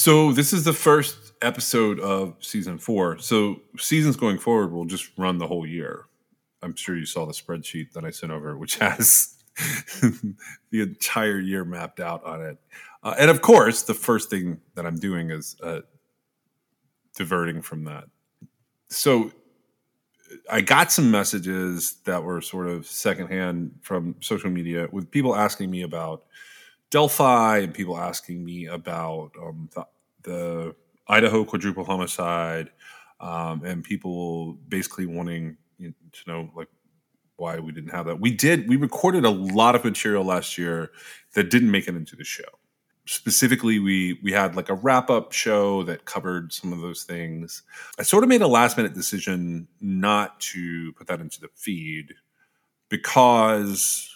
So this is the first episode of season four. So seasons going forward will just run the whole year. I'm sure you saw the spreadsheet that I sent over, which has the entire year mapped out on it. Uh, and of course, the first thing that I'm doing is uh, diverting from that. So I got some messages that were sort of secondhand from social media with people asking me about Delphi and people asking me about um, the, the Idaho quadruple homicide um, and people basically wanting to know like why we didn't have that. We did. We recorded a lot of material last year that didn't make it into the show. Specifically, we we had like a wrap up show that covered some of those things. I sort of made a last minute decision not to put that into the feed because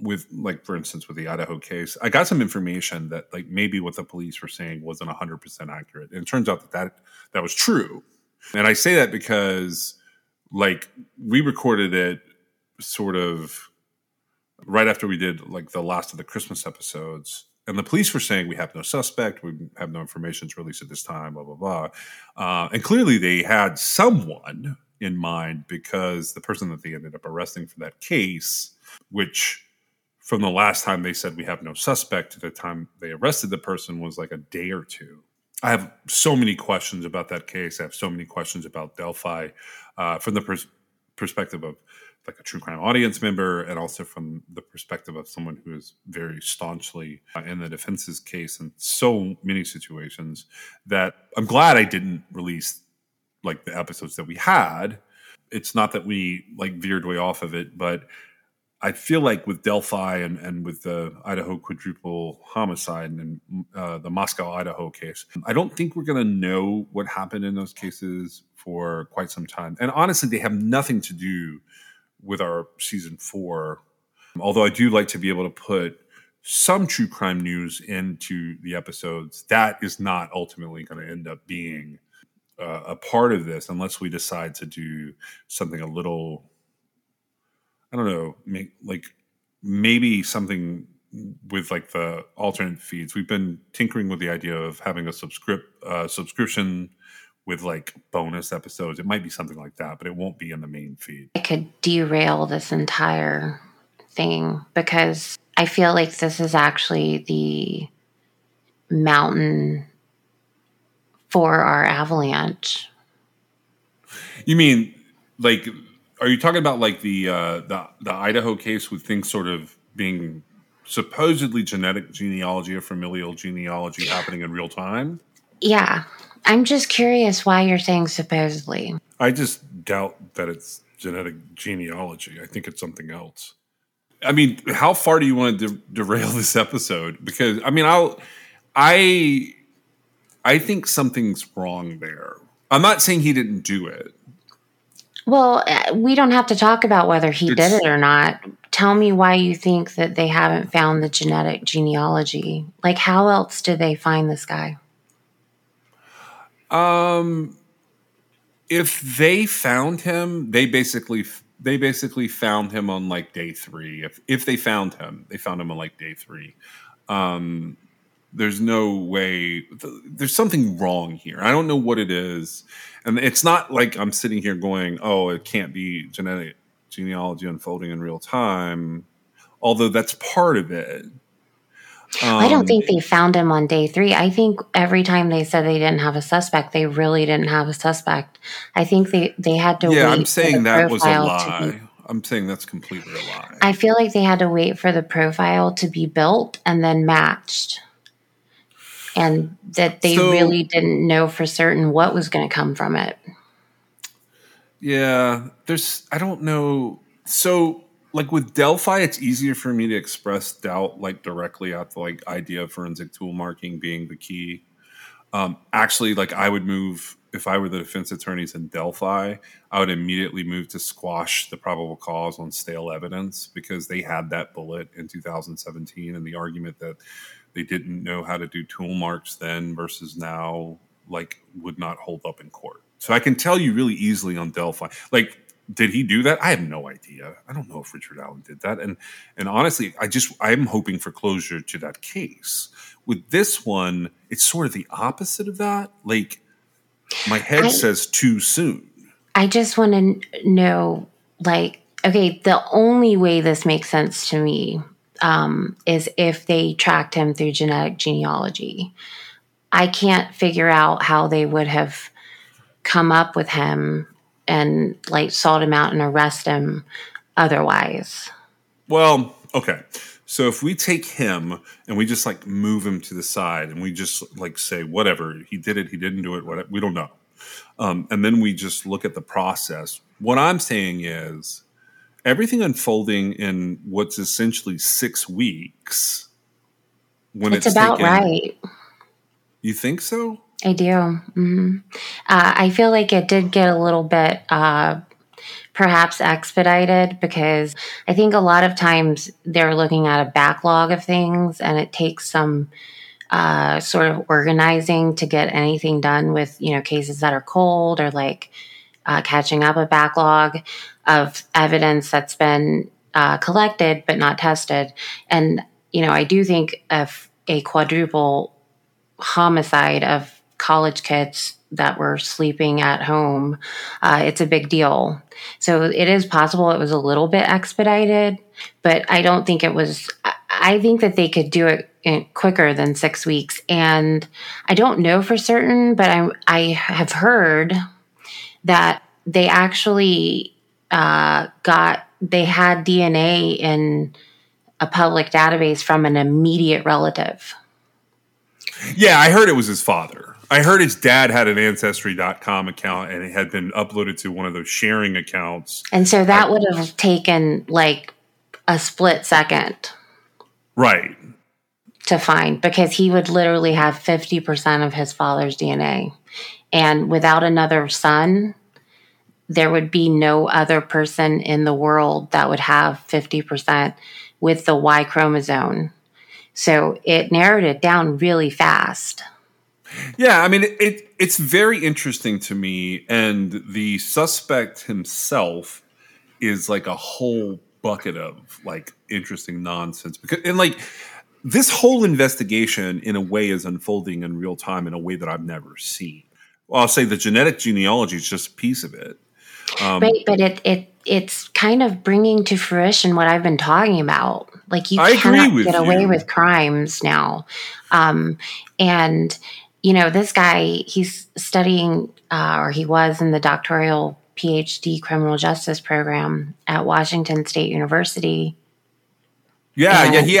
with like for instance with the idaho case i got some information that like maybe what the police were saying wasn't 100% accurate. And it turns out that that, that was true. And i say that because like we recorded it sort of right after we did like the last of the christmas episodes. And the police were saying we have no suspect. We have no information to release at this time blah blah blah. Uh, and clearly they had someone in mind because the person that they ended up arresting for that case which from the last time they said we have no suspect to the time they arrested the person was like a day or two. I have so many questions about that case. I have so many questions about Delphi uh, from the pers- perspective of like a true crime audience member and also from the perspective of someone who is very staunchly uh, in the defense's case in so many situations that I'm glad I didn't release like the episodes that we had. It's not that we like veered way off of it, but I feel like with Delphi and, and with the Idaho quadruple homicide and uh, the Moscow, Idaho case, I don't think we're going to know what happened in those cases for quite some time. And honestly, they have nothing to do with our season four. Although I do like to be able to put some true crime news into the episodes, that is not ultimately going to end up being uh, a part of this unless we decide to do something a little I don't know, make, like maybe something with like the alternate feeds. We've been tinkering with the idea of having a subscript uh, subscription with like bonus episodes. It might be something like that, but it won't be in the main feed. It could derail this entire thing because I feel like this is actually the mountain for our avalanche. You mean like are you talking about like the uh, the the Idaho case with things sort of being supposedly genetic genealogy or familial genealogy happening in real time? Yeah. I'm just curious why you're saying supposedly. I just doubt that it's genetic genealogy. I think it's something else. I mean, how far do you want to de- derail this episode? Because I mean, I'll I I think something's wrong there. I'm not saying he didn't do it. Well, uh, we don't have to talk about whether he It's- did it or not. Tell me why you think that they haven't found the genetic genealogy. Like, how else did they find this guy? Um, if they found him, they basically they basically found him on like day three. If if they found him, they found him on like day three. Um, there's no way. th- There's something wrong here. I don't know what it is, and it's not like I'm sitting here going, "Oh, it can't be genetic genealogy unfolding in real time." Although that's part of it. I Um, don't think they found him on day three. I think every time they said they didn't have a suspect, they really didn't have a suspect. I think they, they had to Yeah. I'm saying that was a profile to be- lie. I'm saying that's completely a lie. I feel like they had to wait for the profile to be built and then matched. And that they So- really didn't know for certain what was going to come from it. Yeah, there's I don't know. So like with Delphi, it's easier for me to express doubt like directly at the like idea of forensic tool marking being the key. Um, actually, like I would move if I were the defense attorneys in Delphi, I would immediately move to squash the probable cause on stale evidence because they had that bullet in 2017, and the argument that they didn't know how to do tool marks then versus now like would not hold up in court. So I can tell you really easily on Delphi. Like, did he do that? I have no idea. I don't know if Richard Allen did that. And and honestly, I just I'm hoping for closure to that case. With this one, it's sort of the opposite of that. Like my head I- says too soon. I just want to know, like, okay, the only way this makes sense to me um, is if they tracked him through genetic genealogy. I can't figure out how they would have come up with him and like sought him out and arrest him otherwise. Well, okay. So if we take him and we just like move him to the side and we just like say whatever he did it, he didn't do it, whatever we don't know, um, and then we just look at the process. What I'm saying is everything unfolding in what's essentially six weeks. When It's, it's, about taken- right. You think so? I do. hmm Uh, I feel like it did get a little bit uh, perhaps expedited because I think a lot of times they're looking at a backlog of things and it takes some uh, sort of organizing to get anything done with, you know, cases that are cold or like uh, catching up a backlog of evidence that's been uh, collected but not tested. And, you know, I do think if a quadruple homicide of college kids that were sleeping at home, uh, it's a big deal. So it is possible it was a little bit expedited, but I don't think it was. I- think that they could do it quicker than six weeks, and I don't know for certain, but I I have heard that they actually uh, got they had DNA in a public database from an immediate relative. Yeah, I heard it was his father. I heard his dad had an ancestry.com account and it had been uploaded to one of those sharing accounts. And so that would have taken like a split second Right. to find because he would literally have 50% of his father's DNA. And without another son, there would be no other person in the world that would have 50% with the Y chromosome. So it narrowed it down really fast. Yeah, I mean, it, it it's very interesting to me, and the suspect himself is like a whole bucket of like interesting nonsense because and like this whole investigation in a way is unfolding in real time in a way that I've never seen. Well, I'll say the genetic genealogy is just a piece of it. Um, Right, but it it it's kind of bringing to fruition what I've been talking about. Like you I cannot get away you. with crimes now, um, and you know this guy he's studying uh, or he was in the doctoral PhD criminal justice program at Washington State University. Yeah, yeah. He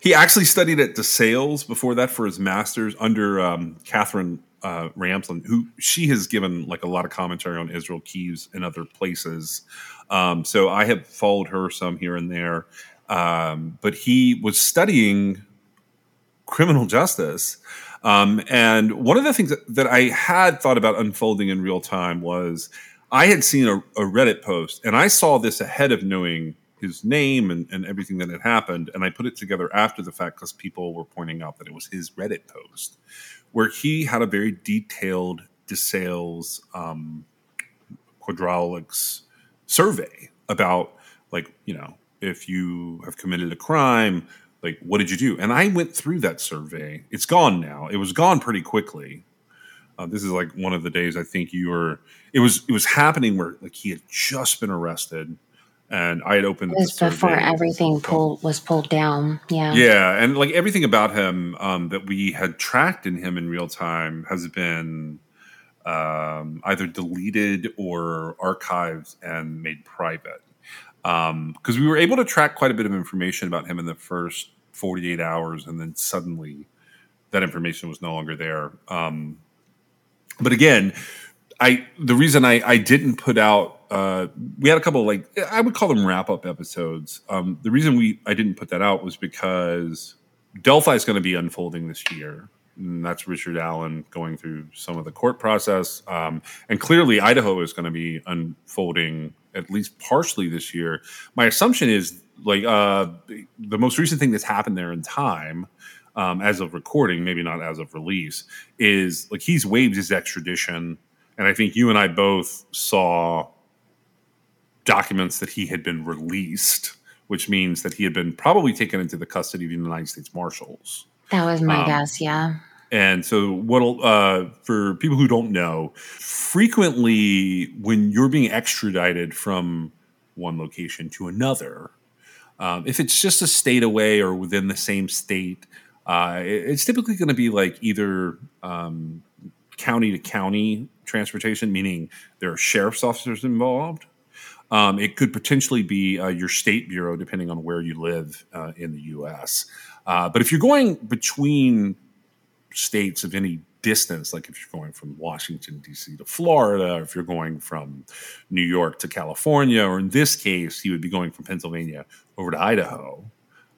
he actually studied at DeSales before that for his master's under um, Catherine uh, who she has given like a lot of commentary on Israel Keys and other places. Um, so I have followed her some here and there. Um, but he was studying criminal justice. Um, and one of the things that, that I had thought about unfolding in real time was I had seen a, a Reddit post, and I saw this ahead of knowing his name and, and everything that had happened. And I put it together after the fact because people were pointing out that it was his Reddit post, where he had a very detailed DeSales um, quadraulics survey about, like, you know, if you have committed a crime, like, what did you do? And I went through that survey. It's gone now. It was gone pretty quickly. Uh, this is like one of the days I think you were. It was it was happening where like he had just been arrested, and I had opened It was before everything pulled was pulled down. Yeah. Yeah, and like everything about him um, that we had tracked in him in real time has been um, either deleted or archived and made private. Because we were able to track quite a bit of information about him in the first 48 hours, and then suddenly that information was no longer there. Um, but again, I the reason I, I didn't put out uh, we had a couple like I would call them wrap up episodes. Um, the reason we I didn't put that out was because Delphi is going to be unfolding this year. And that's Richard Allen going through some of the court process, um, and clearly Idaho is going to be unfolding at least partially this year. My assumption is like uh, the most recent thing that's happened there in time, um, as of recording, maybe not as of release, is like he's waived his extradition, and I think you and I both saw documents that he had been released, which means that he had been probably taken into the custody of the United States Marshals. That was my um, guess, yeah. And so, what uh, for people who don't know, frequently when you're being extradited from one location to another, um, if it's just a state away or within the same state, uh, it's typically going to be like either um, county to county transportation, meaning there are sheriff's officers involved, um, it could potentially be uh, your state bureau, depending on where you live uh, in the U.S. Uh, but if you're going between states of any distance, like if you're going from Washington D.C. to Florida, or if you're going from New York to California, or in this case, you would be going from Pennsylvania over to Idaho.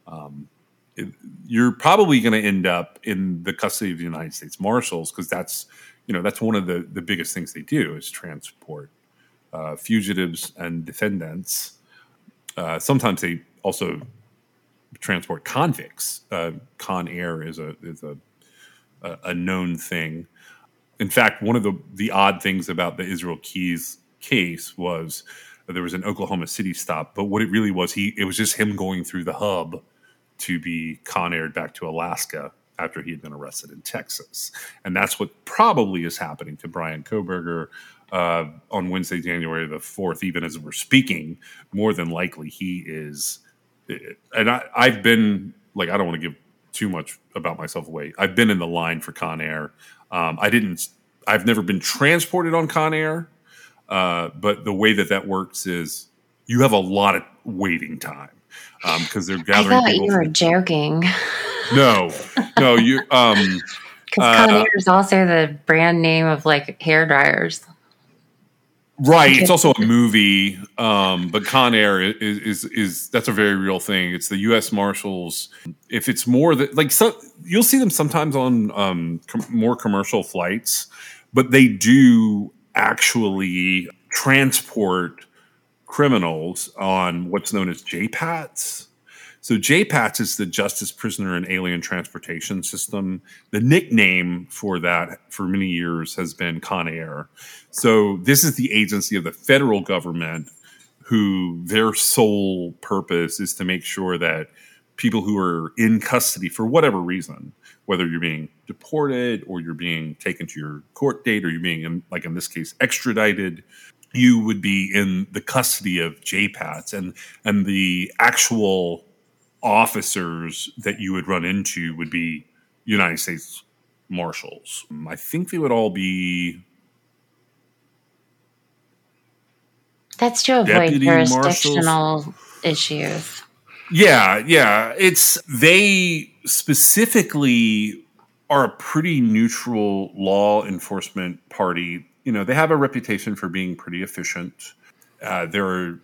Um, it, you're probably going to end up in the custody of the United States Marshals because that's you know that's one of the the biggest things they do is transport uh, fugitives and defendants. Uh, sometimes they also transport convicts. Uh, Con Air is a is a a known thing. In fact, one of the the odd things about the Israel Keys case was there was an Oklahoma City stop, but what it really was, he it was just him going through the hub to be con aired back to Alaska after he had been arrested in Texas, and that's what probably is happening to Bryan Kohberger uh, on Wednesday, January the 4th, even as we're speaking, more than likely he is. And I, I've been like, I don't want to give too much about myself away. I've been in the line for Con Air. Um, I didn't, I've never been transported on Con Air, uh, but the way that that works is you have a lot of waiting time because um, they're gathering. I thought you were joking. No, no, you. Um, because uh, Con Air is also the brand name of like hair dryers. Right. It's also a movie, um, but Con Air is, is, is that's a very real thing. It's the U.S. Marshals. If it's more that like so, you'll see them sometimes on um, com- more commercial flights, but they do actually transport criminals on what's known as JPATS. So JPATS is the Justice Prisoner and Alien Transportation System. The nickname for that for many years has been Con Air. So this is the agency of the federal government who their sole purpose is to make sure that people who are in custody for whatever reason, whether you're being deported or you're being taken to your court date or you're being, in, like in this case, extradited, you would be in the custody of JPATS and and the actual officers that you would run into would be United States Marshals. I think they would all be. That's to avoid jurisdictional marshals. issues. Yeah, yeah. It's they specifically are a pretty neutral law enforcement party. You know, they have a reputation for being pretty efficient. Uh, there are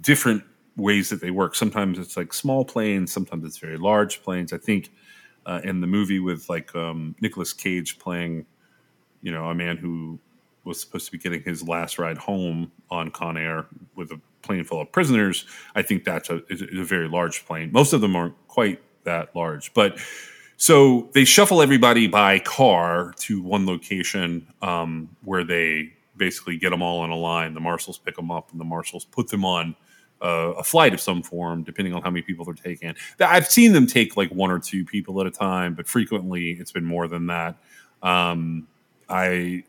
different ways that they work. Sometimes it's like small planes, sometimes it's very large planes. I think uh, in the movie with like um, Nicolas Cage playing, you know, a man who was supposed to be getting his last ride home on Con Air with a plane full of prisoners. I think that's a, a very large plane. Most of them aren't quite that large, but so they shuffle everybody by car to one location um, where they basically get them all in a line. The marshals pick them up, and the marshals put them on a flight of some form, depending on how many people they're taking. I've seen them take like one or two people at a time, but frequently it's been more than that. Um, I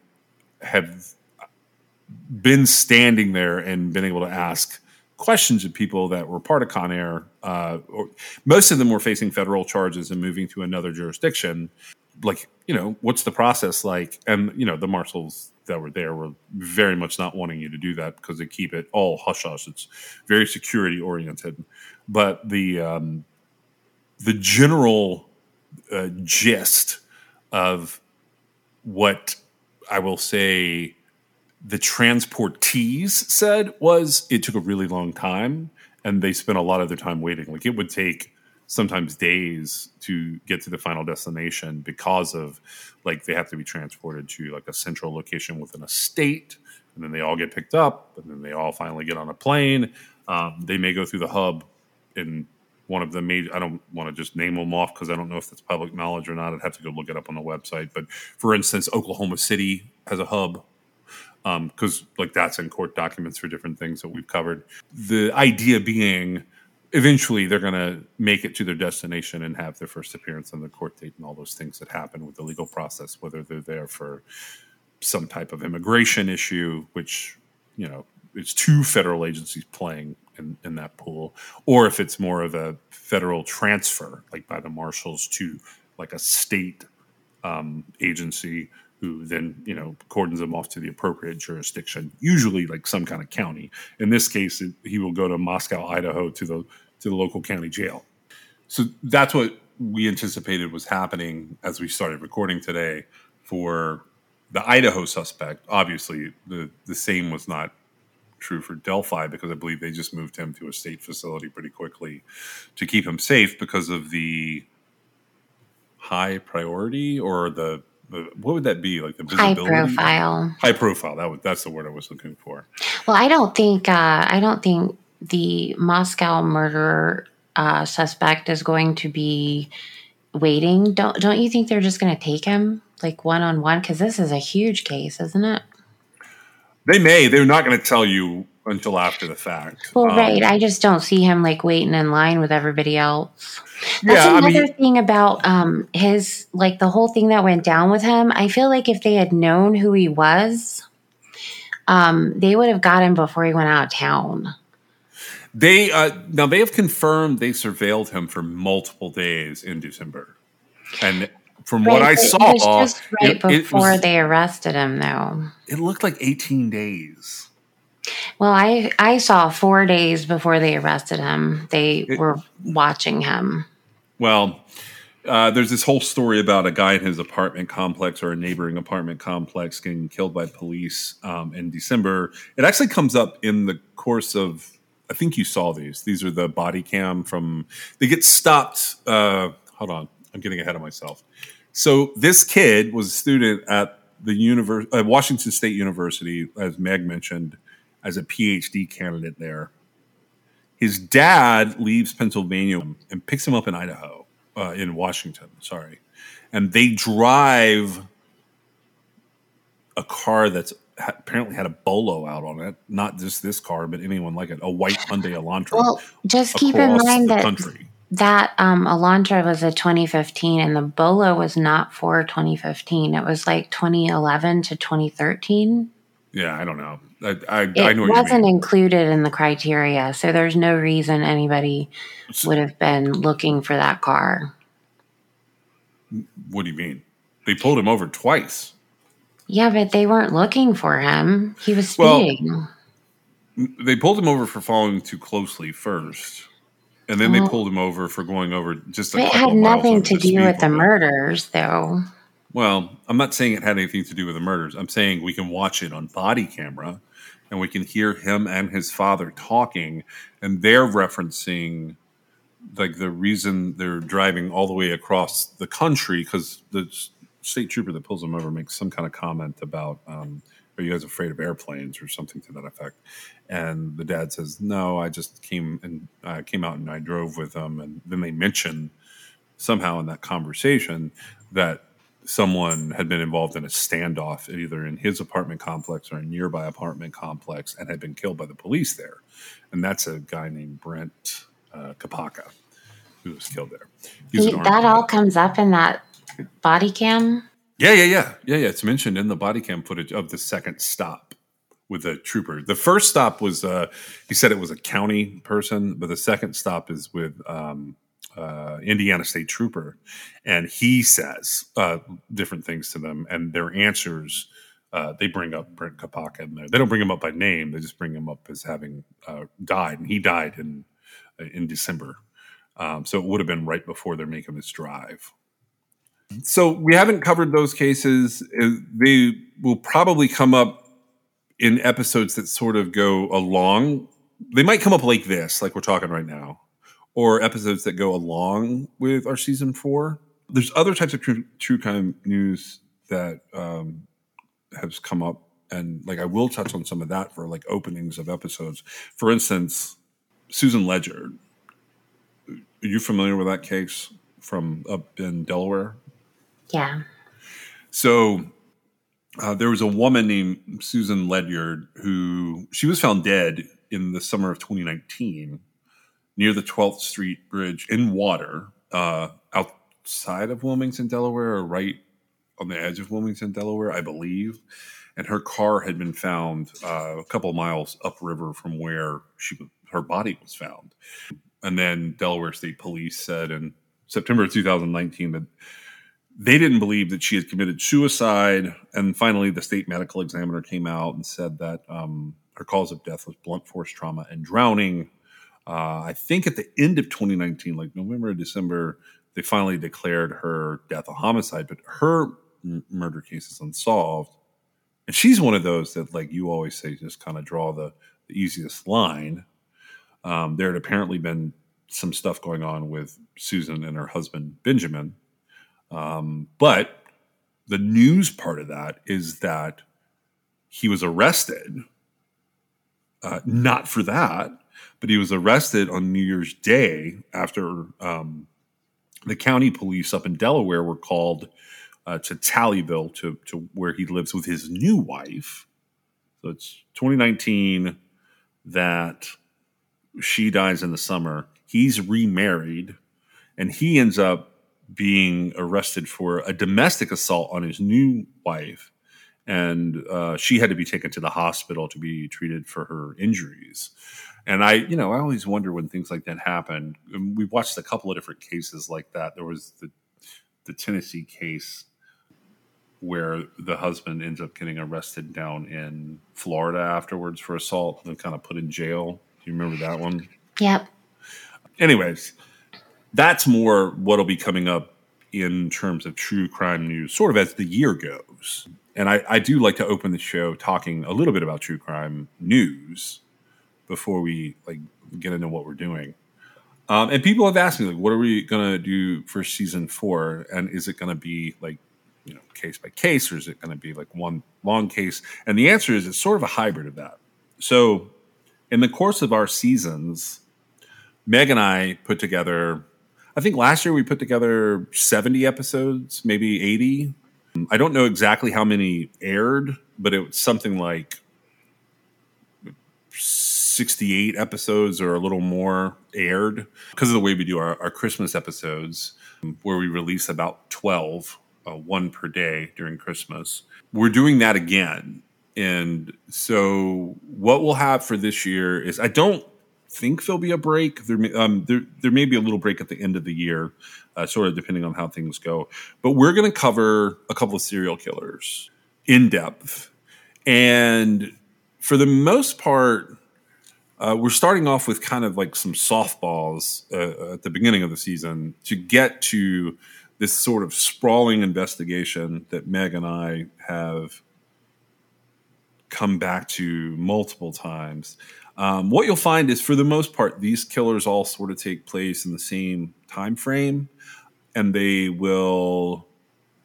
have been standing there and been able to ask questions of people that were part of Con Air. Uh, or, most of them were facing federal charges and moving to another jurisdiction. Like, you know, what's the process like? And you know, the marshals that were there were very much not wanting you to do that because they keep it all hush hush. It's very security oriented, but the um, the general uh, gist of what I will say the transportees said was it took a really long time and they spent a lot of their time waiting. Like it would take sometimes days to get to the final destination because of like they have to be transported to like a central location within a state and then they all get picked up and then they all finally get on a plane. Um, they may go through the hub in one of the major i don't want to just name them off because i don't know if that's public knowledge or not i'd have to go look it up on the website but for instance oklahoma city has a hub because um, like that's in court documents for different things that we've covered. The idea being eventually they're going to make it to their destination and have their first appearance on the court date and all those things that happen with the legal process, whether they're there for some type of immigration issue, which, you know, it's two federal agencies playing in, in that pool, or if it's more of a federal transfer, like by the marshals to like a state um, agency who then you know cordons him off to the appropriate jurisdiction, usually like some kind of county. In this case, it, he will go to Moscow, Idaho, to the to the local county jail. So that's what we anticipated was happening as we started recording today for the Idaho suspect. Obviously, the the same was not true for Delphi because I believe they just moved him to a state facility pretty quickly to keep him safe because of the high priority or the what would that be? Like the visibility? high profile. High profile that was that's the word i was looking for. Well i don't think uh, i don't think the moscow murder uh, suspect is going to be waiting. Don't don't you think they're just going to take him like one on one because this is a huge case isn't it? They may they're not going to tell you until after the fact. Well, um, right. I just don't see him like waiting in line with everybody else. That's yeah, another I mean, thing about um his like the whole thing that went down with him. I feel like if they had known who he was, um, they would have got him before he went out of town. They uh, now they have confirmed they surveilled him for multiple days in December, and from right, what I saw, just right it, before it was, they arrested him, though. It looked like eighteen days. Well, I I saw four days before they arrested him. They it, were watching him. Well, uh, there's this whole story about a guy in his apartment complex or a neighboring apartment complex getting killed by police um, in December. It actually comes up in the course of. I think you saw these. These are the body cam from. They get stopped. Uh, hold on, I'm getting ahead of myself. So this kid was a student at the universe, uh, Washington State University, as Meg mentioned as a PhD candidate there. His dad leaves Pennsylvania and picks him up in Idaho, uh, in Washington, sorry. And they drive a car that's apparently had a bolo out on it. Not just this car, but anyone like it, a white Hyundai Elantra. Well, just keep in mind that country. that um, Elantra was a 2015, and the bolo was not for 2015. It was like 2011 to 2013. Yeah, I don't know. I, I, it I know wasn't included in the criteria, so there's no reason anybody would have been looking for that car. What do you mean? They pulled him over twice. Yeah, but they weren't looking for him. He was speeding. Well, they pulled him over for following too closely first, and then well, they oh. pulled him over for going over just. A it had nothing to do with the murders, though. Well, I'm not saying it had anything to do with the murders. I'm saying we can watch it on body camera and we can hear him and his father talking and they're referencing like the reason they're driving all the way across the country because the state trooper that pulls them over makes some kind of comment about um, are you guys afraid of airplanes or something to that effect and the dad says no i just came and uh, came out and i drove with them and then they mention somehow in that conversation that someone had been involved in a standoff either in his apartment complex or a nearby apartment complex and had been killed by the police there. And that's a guy named Brent uh, Kopacka who was killed there. He, that all comes up in that body cam? Yeah, yeah, yeah. Yeah, yeah. It's mentioned in the body cam footage of the second stop with the trooper. The first stop was, uh, he said it was a county person, but the second stop is with um, uh, Indiana State Trooper, and he says uh, different things to them, and their answers. Uh, they bring up Brent Kopacka in there. They don't bring him up by name. They just bring him up as having uh, died, and he died in in December. Um, so it would have been right before they're making this drive. So we haven't covered those cases. Uh, They will probably come up in episodes that sort of go along. They might come up like this, like we're talking right now, or episodes that go along with our season four. There's other types of true, true crime news that um, has come up, and like I will touch on some of that for like openings of episodes. For instance, Susan Ledyard. Are you familiar with that case from up in Delaware? Yeah. So uh, there was a woman named Susan Ledyard who she was found dead in the summer of 2019 near the 12th Street Bridge in water uh, outside of Wilmington, Delaware, or right on the edge of Wilmington, Delaware, I believe. And her car had been found uh, a couple miles upriver from where she her body was found. And then Delaware State Police said in September of 2019 that they didn't believe that she had committed suicide. And finally, the state medical examiner came out and said that um, her cause of death was blunt force trauma and drowning. Uh, I think at the end of 2019, like November or December, they finally declared her death a homicide, but her m- murder case is unsolved. And she's one of those that, like you always say, just kind of draw the, the easiest line. Um, there had apparently been some stuff going on with Susan and her husband, Benjamin. Um, but the news part of that is that he was arrested, uh, not for that, but he was arrested on New Year's Day after um, the county police up in Delaware were called uh, to Talleyville to, to where he lives with his new wife. So it's 2019 that she dies in the summer. He's remarried and he ends up being arrested for a domestic assault on his new wife. And uh, she had to be taken to the hospital to be treated for her injuries. And I, you know, I always wonder when things like that happen. And We've watched a couple of different cases like that. There was the the Tennessee case where the husband ends up getting arrested down in Florida afterwards for assault and kind of put in jail. Do you remember that one? Yep. anyways, that's more what'll be coming up in terms of true crime news, sort of as the year goes. And I, I do like to open the show talking a little bit about true crime news before we like get into what we're doing. Um, and people have asked me like, what are we gonna do for season four? And is it gonna be like, you know, case by case, or is it gonna be like one long case? And the answer is it's sort of a hybrid of that. So, in the course of our seasons, Meg and I put together, I think last year we put together 70 episodes, maybe 80. I don't know exactly how many aired, but it was something like 68 episodes or a little more aired because of the way we do our, our Christmas episodes, where we release about 12, uh, one per day during Christmas. We're doing that again. And so, what we'll have for this year is I don't think there'll be a break. There may, um, there, there may be a little break at the end of the year, uh, sort of depending on how things go. But we're going to cover a couple of serial killers in depth. And for the most part, uh, we're starting off with kind of like some softballs uh, at the beginning of the season to get to this sort of sprawling investigation that Meg and I have come back to multiple times. Um, what you'll find is, for the most part, these killers all sort of take place in the same time frame, and they will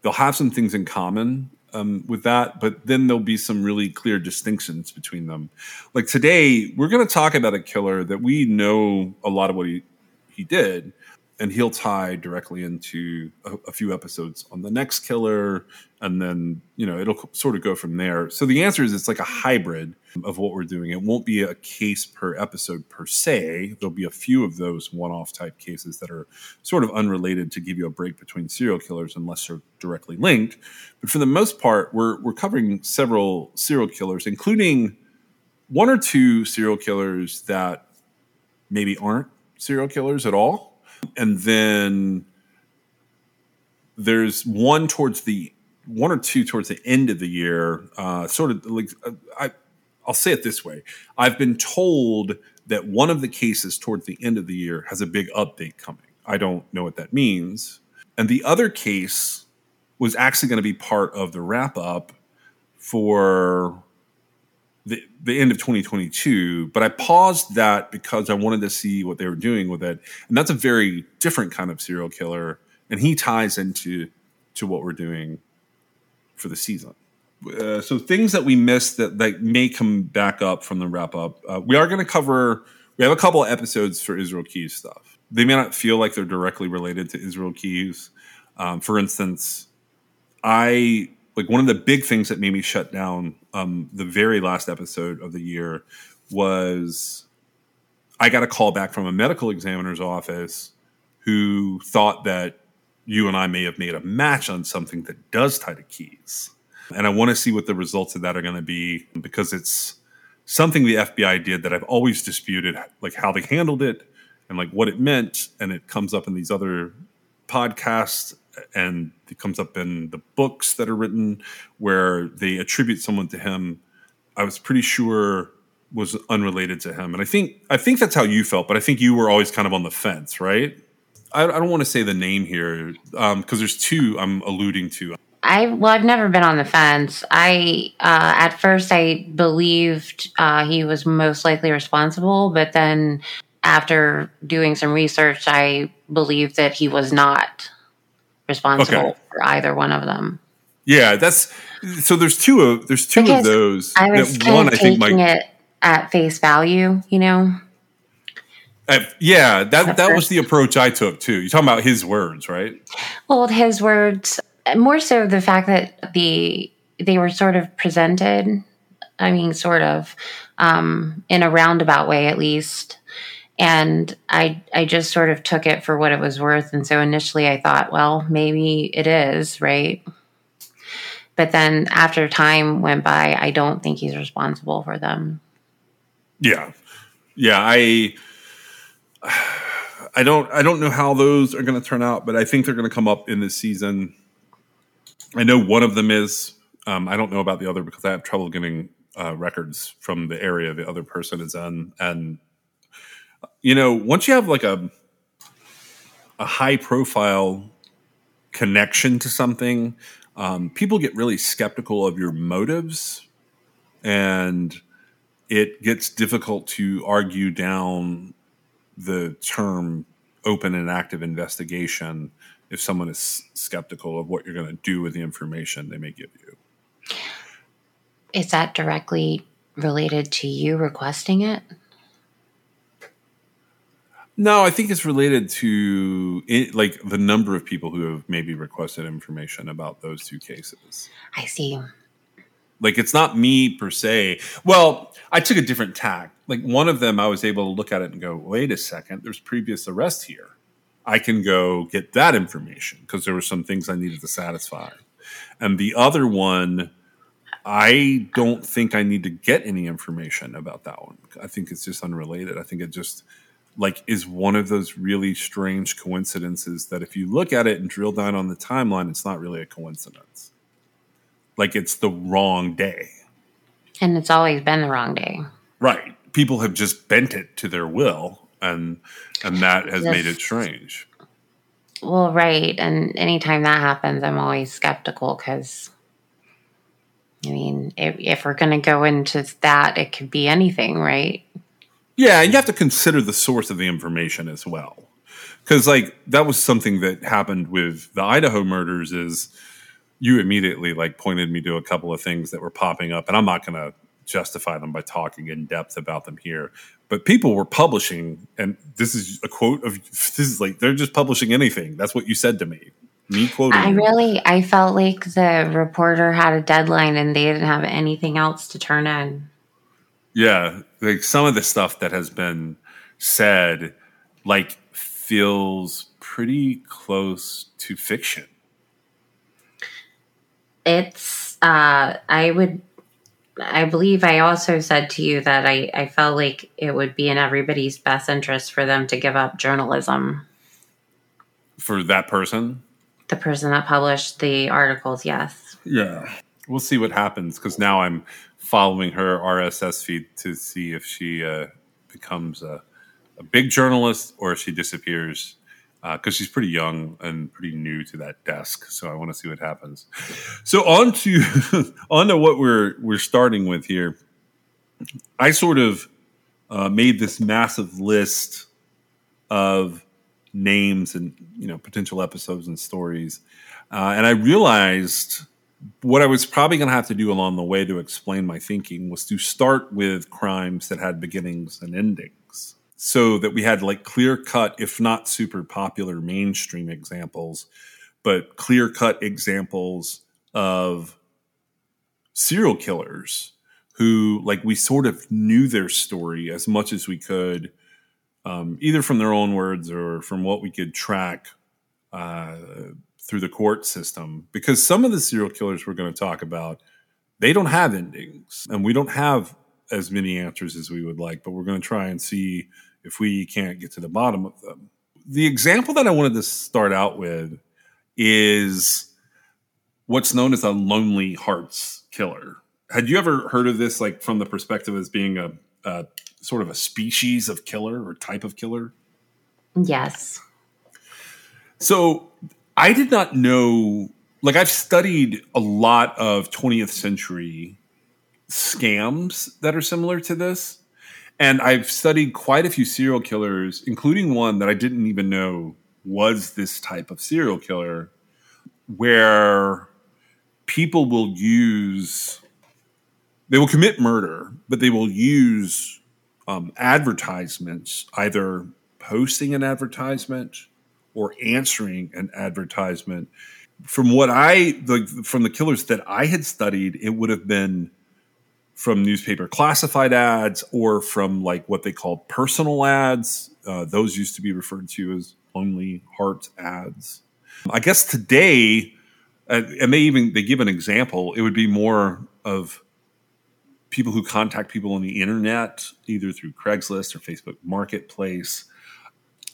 they'll have some things in common um, with that, but then there'll be some really clear distinctions between them. Like today, we're going to talk about a killer that we know a lot of what he he did, and he'll tie directly into a, a few episodes on the next killer, and then you know it'll sort of go from there. So the answer is it's like a hybrid of what we're doing. It won't be a case per episode per se. There'll be a few of those one-off type cases that are sort of unrelated to give you a break between serial killers unless they're directly linked. But for the most part, we're we're covering several serial killers, including one or two serial killers that maybe aren't serial killers at all. And then there's one towards the one or two towards the end of the year, uh, sort of like uh, I, I'll say it this way: I've been told that one of the cases towards the end of the year has a big update coming. I don't know what that means, and the other case was actually going to be part of the wrap up for the, end of 2022, but I paused that because I wanted to see what they were doing with it. And that's a very different kind of serial killer. And he ties into to what we're doing for the season. Uh, so things that we missed that, that may come back up from the wrap up. Uh, we are going to cover, we have a couple episodes for Israel Keys stuff. They may not feel like they're directly related to Israel Keys. Um, for instance, I like one of the big things that made me shut down um, the very last episode of the year was I got a call back from a medical examiner's office who thought that you and I may have made a match on something that does tie to keys. And I want to see what the results of that are going to be because it's something the FBI did that I've always disputed, like how they handled it and like what it meant. And it comes up in these other podcasts and it comes up in the books that are written where they attribute someone to him. I was pretty sure was unrelated to him, and I think I think that's how you felt. But I think you were always kind of on the fence, right? I, I don't want to say the name here because um, there's two I'm alluding to. I well, I've never been on the fence. I uh, at first I believed uh, he was most likely responsible, but then after doing some research, I believed that he was not responsible okay. for either one of them. Yeah, that's so. There's two of there's two because of those. I was kind one, of taking I think, might, it at face value, you know. Yeah, that that was the approach I took too. You're talking about his words, right? Well, his words, more so the fact that the they were sort of presented. I mean, sort of um, in a roundabout way, at least and I I just sort of took it for what it was worth. And so initially I thought, well, maybe it is, right? But then after time went by, I don't think he's responsible for them. Yeah. Yeah, I I don't I don't know how those are going to turn out, but I think they're going to come up in this season. I know one of them is. Um, I don't know about the other because I have trouble getting uh, records from the area the other person is in, and you know, once you have like a a high profile connection to something, um, people get really skeptical of your motives, and it gets difficult to argue down the term open and active investigation if someone is skeptical of what you're going to do with the information they may give you. Is that directly related to you requesting it? No, I think it's related to it, like the number of people who have maybe requested information about those two cases. I see. Like it's not me per se. Well, I took a different tack. Like one of them, I was able to look at it and go, "Wait a second, there's previous arrest here. I can go get that information because there were some things I needed to satisfy." And the other one, I don't think I need to get any information about that one. I think it's just unrelated. I think it just like is one of those really strange coincidences that if you look at it and drill down on the timeline, it's not really a coincidence. Like it's the wrong day. And it's always been the wrong day. Right. People have just bent it to their will and and that has made it strange. Well, right. And anytime that happens, I'm always skeptical because I mean, if, if we're going to go into that, it could be anything, right? Yeah, and you have to consider the source of the information as well. Because like that was something that happened with the Idaho murders is you immediately like pointed me to a couple of things that were popping up and I'm not going to justify them by talking in depth about them here. But people were publishing and this is a quote of this is like they're just publishing anything. That's what you said to me. Me quoting. I really I felt like the reporter had a deadline and they didn't have anything else to turn in. Yeah, like some of the stuff that has been said, like feels pretty close to fiction. It's. Uh, I would. I believe I also said to you that I, I felt like it would be in everybody's best interest for them to give up journalism. For that person? The person that published the articles, yes. Yeah. We'll see what happens because now I'm following her RSS feed to see if she uh, becomes a, a, big journalist or if she disappears because uh, she's pretty young and pretty new to that desk. So I want to see what happens. So on to on to what we're we're starting with here. I sort of uh, made this massive list of names and you know potential episodes and stories, uh, and I realized what I was probably going to have to do along the way to explain my thinking was to start with crimes that had beginnings and endings. So that we had like clear cut, if not super popular mainstream examples, but clear cut examples of serial killers who, like, we sort of knew their story as much as we could, um, either from their own words or from what we could track uh, through the court system. Because some of the serial killers we're going to talk about, they don't have endings, and we don't have as many answers as we would like, but we're going to try and see if we can't get to the bottom of them. The example that I wanted to start out with is what's known as a lonely hearts killer. Had you ever heard of this, like from the perspective as being a, a sort of a species of killer or type of killer? Yes. So I did not know, like, I've studied a lot of 20th century scams that are similar to this. And I've studied quite a few serial killers, including one that I didn't even know was this type of serial killer, where people will use, they will commit murder, but they will use um, advertisements, either posting an advertisement or answering an advertisement. From what I, the, from the killers that I had studied, it would have been from newspaper classified ads or from like what they called personal ads. Uh, those used to be referred to as lonely heart ads. I guess today, uh, and they even they give an example. It would be more of people who contact people on the internet, either through Craigslist or Facebook Marketplace.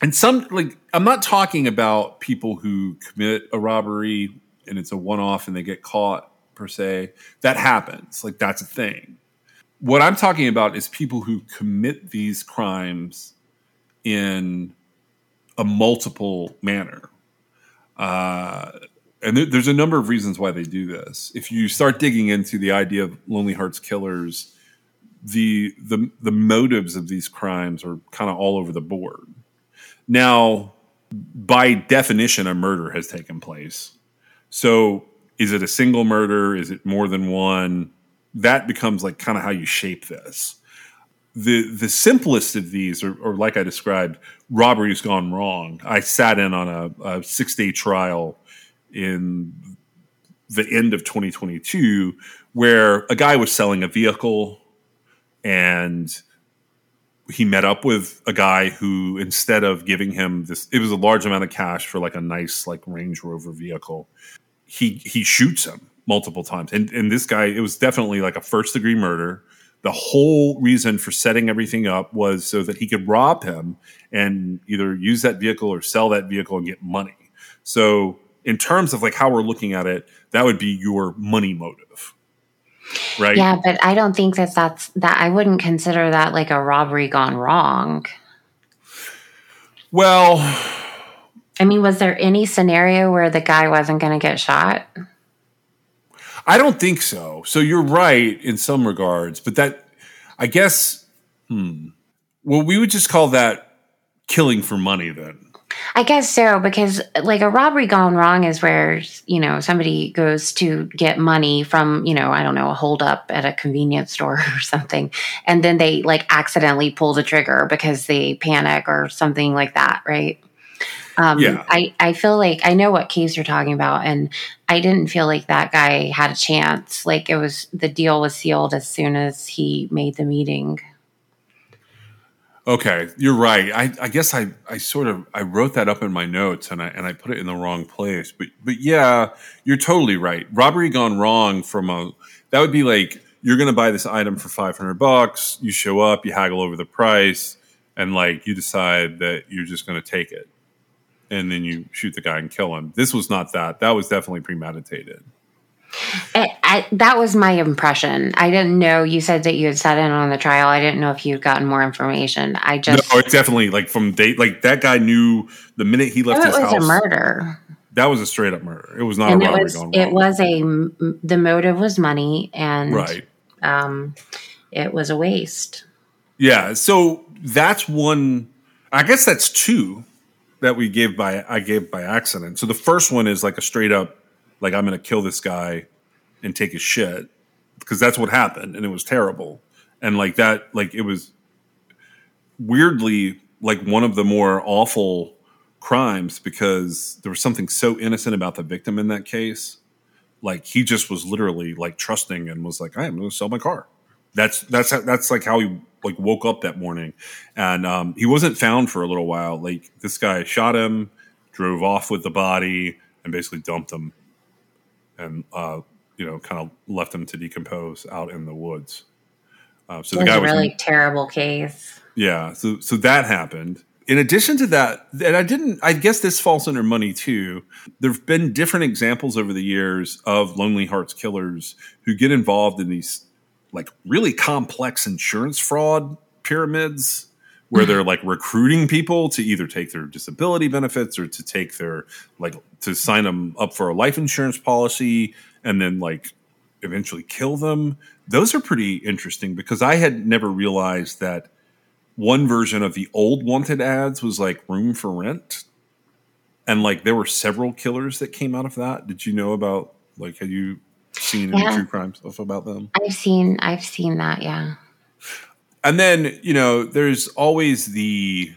And some like I'm not talking about people who commit a robbery and it's a one-off and they get caught per se. That happens. Like that's a thing. What I'm talking about is people who commit these crimes in a multiple manner. Uh, and th- there's a number of reasons why they do this. If you start digging into the idea of Lonely Hearts Killers, the the the motives of these crimes are kind of all over the board. Now, by definition, a murder has taken place. So is it a single murder? Is it more than one? That becomes like kind of how you shape this. The the simplest of these, or, like I described, robbery's gone wrong. I sat in on a, a six day trial in the end of 2022 where a guy was selling a vehicle and he met up with a guy who instead of giving him this it was a large amount of cash for like a nice like range rover vehicle he he shoots him multiple times. And and this guy, it was definitely like a first degree murder. The whole reason for setting everything up was so that he could rob him and either use that vehicle or sell that vehicle and get money. So in terms of like how we're looking at it, that would be your money motive. Right. Yeah, but I don't think that that's that I wouldn't consider that like a robbery gone wrong. Well, I mean, was there any scenario where the guy wasn't going to get shot? I don't think so. So you're right in some regards, but that, I guess, hmm. Well, we would just call that killing for money then. I guess so because like a robbery gone wrong is where you know somebody goes to get money from you know I don't know a holdup at a convenience store or something, and then they like accidentally pull the trigger because they panic or something like that, right? Um, yeah. I, I feel like I know what case you're talking about, and I didn't feel like that guy had a chance. Like it was the deal was sealed as soon as he made the meeting. Okay, you're right. I, I guess I, I sort of I wrote that up in my notes and I and I put it in the wrong place. But but yeah, you're totally right. Robbery gone wrong from a that would be like you're going to buy this item for 500 bucks, you show up, you haggle over the price and like you decide that you're just going to take it and then you shoot the guy and kill him. This was not that. That was definitely premeditated. I, I, that was my impression. I didn't know. You said that you had sat in on the trial. I didn't know if you'd gotten more information. I just no, it's definitely like from date. Like that guy knew the minute he left his house. it was a murder, That was a straight up murder. It was not and a it robbery was gone it was a the motive was money, and right. um, it was a waste. Yeah. So that's one. I guess that's two that we gave by I gave by accident. So the first one is like a straight up, like I'm going to kill this guy and take his shit because that's what happened and it was terrible. And like that like it was weirdly like one of the more awful crimes because there was something so innocent about the victim in that case. Like he just was literally like trusting and was like i am going to sell my car. That's that's how, that's like how he like woke up that morning. And um, he wasn't found for a little while. Like this guy shot him drove off with the body and basically dumped him and uh, you know kind of left him to decompose out in the woods uh, so It the was guy a was really terrible case. yeah, so so that happened. In addition to that, and I didn't. I guess this falls under money too. There've been different examples over the years of Lonely Hearts killers who get involved in these like really complex insurance fraud pyramids where mm-hmm. they're like recruiting people to either take their disability benefits or to take their like to sign them up for a life insurance policy and then like eventually kill them. Those are pretty interesting because I had never realized that one version of the old wanted ads was like room for rent. And like there were several killers that came out of that. Did you know about like had you seen any Yeah. true crime stuff about them? I've seen I've seen that. Yeah. And then you know there's always the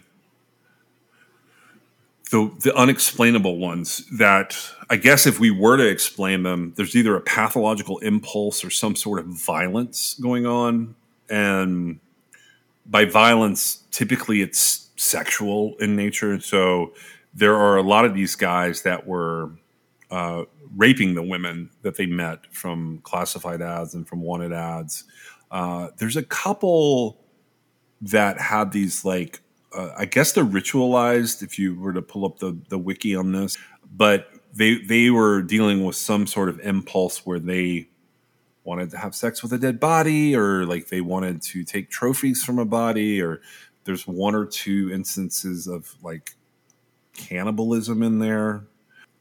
the the unexplainable ones that I guess if we were to explain them, there's either a pathological impulse or some sort of violence going on, and by violence, typically it's sexual in nature. So there are a lot of these guys that were uh, raping the women that they met from classified ads and from wanted ads. Uh, there's a couple that had these like uh, I guess they're ritualized if you were to pull up the the wiki on this, but they they were dealing with some sort of impulse where they wanted to have sex with a dead body or like they wanted to take trophies from a body or there's one or two instances of like cannibalism in there.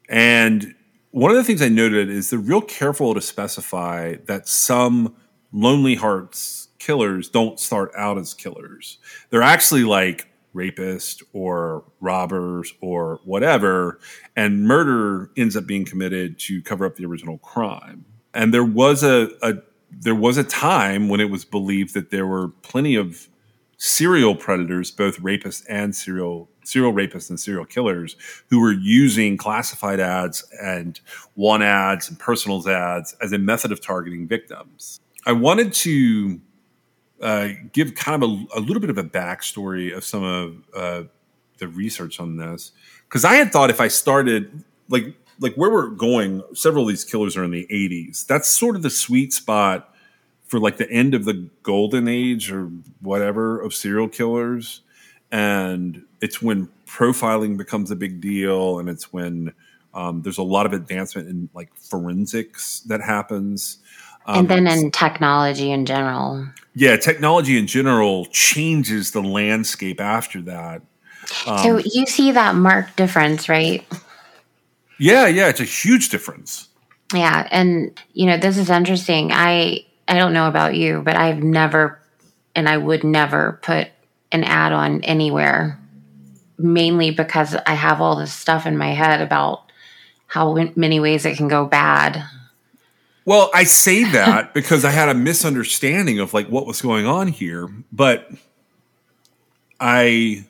And one of the things I noted is they're real careful to specify that some Lonely Hearts killers don't start out as killers. They're actually like rapists or robbers or whatever, and murder ends up being committed to cover up the original crime. And there was a, a there was a time when it was believed that there were plenty of serial predators, both rapists and serial serial rapists and serial killers, who were using classified ads and one ads and personals ads as a method of targeting victims. I wanted to uh, give kind of a, a little bit of a backstory of some of uh, the research on this because I had thought if I started like like where we're going, several of these killers are in the 80s. That's sort of the sweet spot for like the end of the golden age or whatever of serial killers. And it's when profiling becomes a big deal, and it's when um, there's a lot of advancement in like forensics that happens. Um, and then in technology in general. yeah, technology in general changes the landscape after that. Um, so you see that marked difference, right? yeah, yeah, it's a huge difference. Yeah, and you know this is interesting. I I don't know about you, but I've never, and I would never put an ad on anywhere, mainly because I have all this stuff in my head about how many ways it can go bad. Well, I say that because I had a misunderstanding of like what was going on here, but I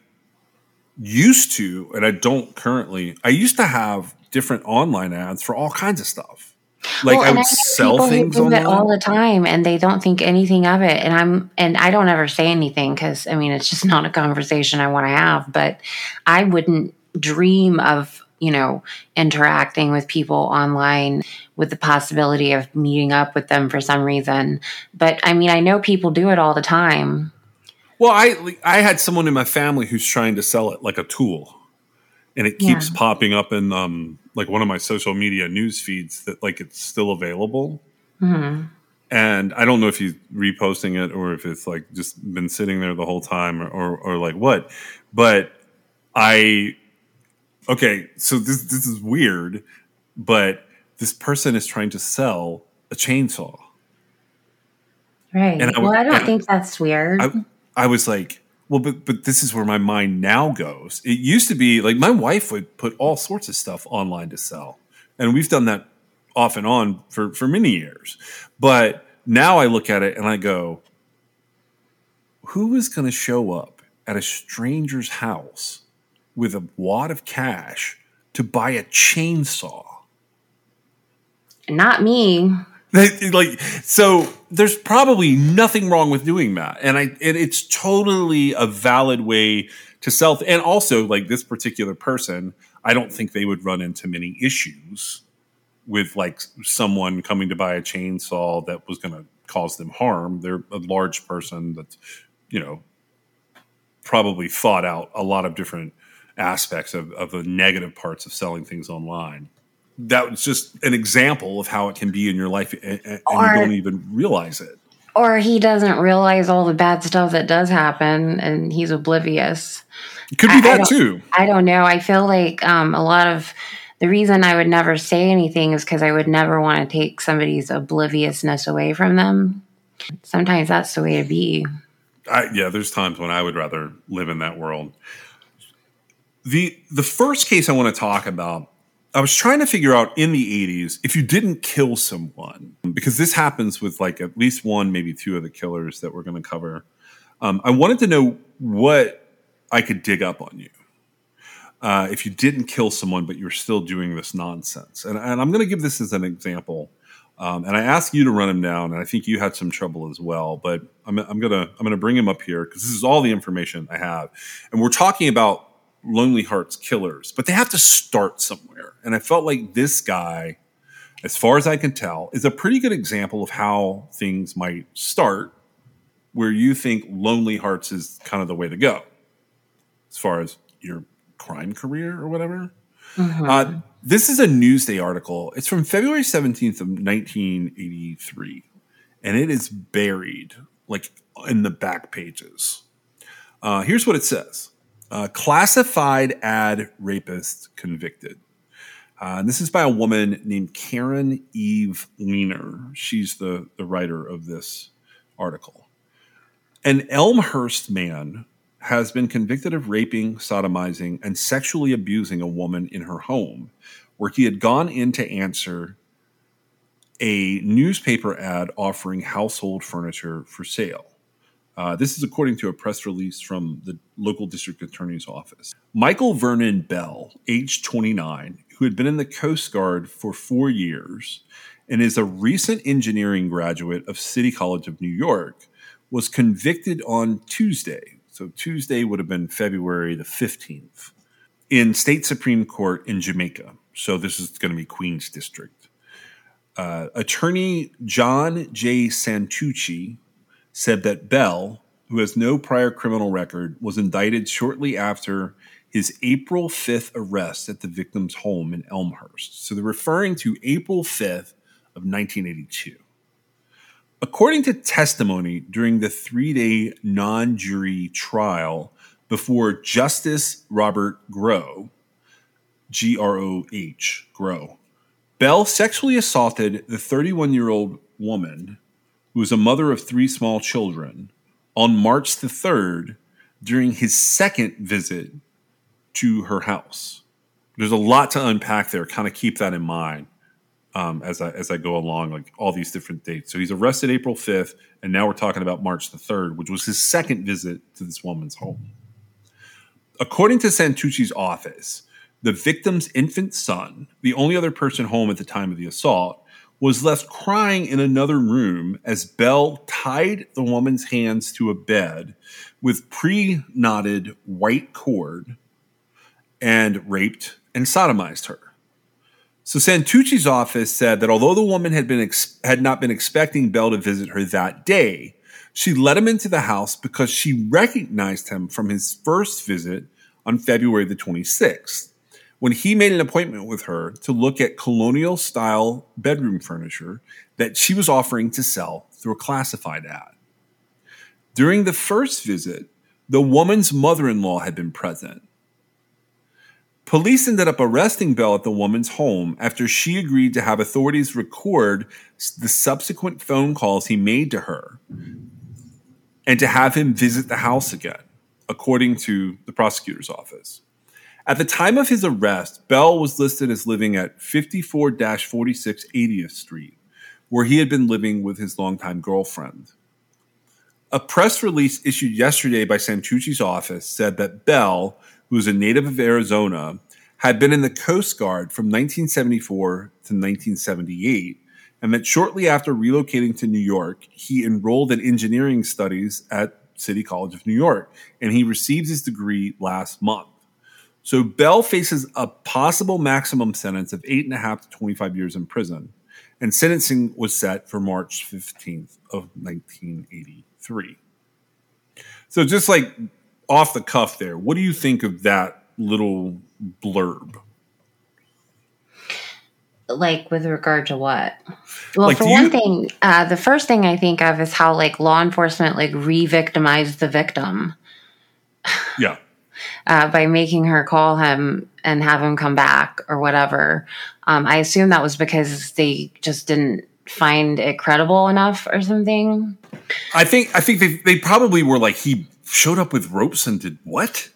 used to, and I don't currently. I used to have different online ads for all kinds of stuff. Like Well, I would know sell things do it online. all the time, and they don't think anything of it. And I'm, and I don't ever say anything because I mean it's just not a conversation I want to have. But I wouldn't dream of you know interacting with people online with the possibility of meeting up with them for some reason. But I mean, I know people do it all the time. Well, I I had someone in my family who's trying to sell it like a tool, and it keeps yeah. popping up in um, like one of my social media news feeds that like it's still available. Mm-hmm. And I don't know if he's reposting it or if it's like just been sitting there the whole time or, or, or like what. But I okay, so this this is weird, but this person is trying to sell a chainsaw. Right. And I, well, I don't think that's weird. I, I was like, well, but but this is where my mind now goes. It used to be like my wife would put all sorts of stuff online to sell, and we've done that off and on for for many years. But now I look at it and I go, who is going to show up at a stranger's house with a wad of cash to buy a chainsaw? Not me. like so there's probably nothing wrong with doing that and i and it's totally a valid way to self and also like this particular person i don't think they would run into many issues with like someone coming to buy a chainsaw that was going to cause them harm they're a large person that's you know probably thought out a lot of different aspects of, of the negative parts of selling things online. That was just an example of how it can be in your life and, and or, you don't even realize it. Or he doesn't realize all the bad stuff that does happen and he's oblivious. It could be I, that I too. I don't know. I feel like um, a lot of the reason i would never say anything is because i would never want to take somebody's obliviousness away from them. Sometimes that's the way to be. I, yeah there's times when i would rather live in that world the the first case i want to talk about I was trying to figure out in the 80s if you didn't kill someone, because this happens with like at least one, maybe two of the killers that we're going to cover. Um, I wanted to know what I could dig up on you. Uh, if you didn't kill someone, but you're still doing this nonsense. And, and I'm going to give this as an example. Um, and I asked you to run him down, and I think you had some trouble as well. But I'm, I'm gonna I'm gonna bring him up here because this is all the information I have, and we're talking about Lonely Hearts killers, but they have to start somewhere. And I felt like this guy, as far as I can tell, is a pretty good example of how things might start where you think Lonely Hearts is kind of the way to go as far as your crime career or whatever. Mm-hmm. Uh, this is a Newsday article. It's from February 17th of 1983, and it is buried like in the back pages. Uh, here's what it says uh, classified ad rapist convicted. Uh, and this is by a woman named Karen Eve Leiner. She's the, the writer of this article. An Elmhurst man has been convicted of raping, sodomizing, and sexually abusing a woman in her home, where he had gone in to answer a newspaper ad offering household furniture for sale. Uh, this is according to a press release from the local district attorney's office. Michael Vernon Bell, age 29, who had been in the Coast Guard for four years and is a recent engineering graduate of City College of New York, was convicted on Tuesday. So Tuesday would have been February the 15th in state Supreme Court in Jamaica. So this is going to be Queens District. Uh, attorney John J. Santucci said that Bell, who has no prior criminal record, was indicted shortly after his April 5th arrest at the victim's home in Elmhurst. So they're referring to April 5th of 1982. According to testimony during the three day non jury trial before Justice Robert Groh, G R O H, Groh, Bell sexually assaulted the 31 year old woman who was a mother of three small children, on March the 3rd during his second visit to her house. There's a lot to unpack there. Kind of keep that in mind um, as I as I go along, like all these different dates. So he's arrested April 5th, and now we're talking about March the 3rd, which was his second visit to this woman's home. According to Santucci's office, the victim's infant son, the only other person home at the time of the assault, was left crying in another room as Bell tied the woman's hands to a bed with pre knotted white cord and raped and sodomized her. So Santucci's office said that although the woman had been ex- had not been expecting Bell to visit her that day, she let him into the house because she recognized him from his first visit on February the 26th. When he made an appointment with her to look at colonial style bedroom furniture that she was offering to sell through a classified ad. During the first visit, the woman's mother in law had been present. Police ended up arresting Bell at the woman's home after she agreed to have authorities record the subsequent phone calls he made to her and to have him visit the house again, according to the prosecutor's office. At the time of his arrest, Bell was listed as living at 54 46 80th Street, where he had been living with his longtime girlfriend. A press release issued yesterday by Santucci's office said that Bell, who is a native of Arizona, had been in the Coast Guard from 1974 to 1978, and that shortly after relocating to New York, he enrolled in engineering studies at City College of New York, and he received his degree last month. So Bell faces a possible maximum sentence of eight and a half to 25 years in prison, and sentencing was set for March 15th of 1983. So just like off the cuff there, what do you think of that little blurb? Like with regard to what? Well, Like, for one you- thing, uh, the first thing I think of is how like law enforcement like re-victimized the victim Yeah. Uh, by making her call him and have him come back or whatever. Um, I assume that was because they just didn't find it credible enough or something. I think I think they they probably were like he showed up with ropes and did what?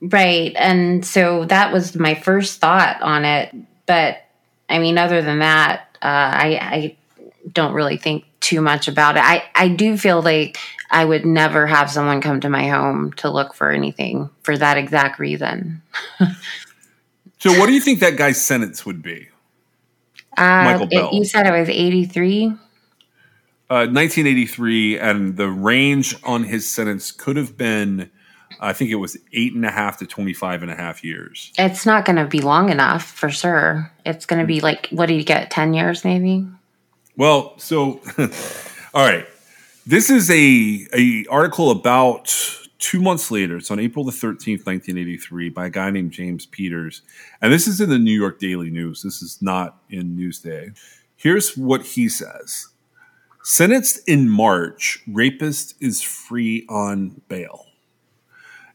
Right. And so that was my first thought on it. But I mean, other than that, uh, I, I don't really think too much about it. I, I do feel like I would never have someone come to my home to look for anything for that exact reason. So what do you think that guy's sentence would be? Uh, Michael it- Bell. you said it was 83. Uh, 1983, and the range on his sentence could have been, I think it was eight and a half to 25 and a half years. It's not going to be long enough for sure. It's going to be like, what do you get? 10 years maybe? Well, so all right. This is a a article about two months later. It's on April the 13th, 1983, by a guy named James Peters. And this is in the New York Daily News. This is not in Newsday. Here's what he says. Sentenced in March, rapist is free on bail.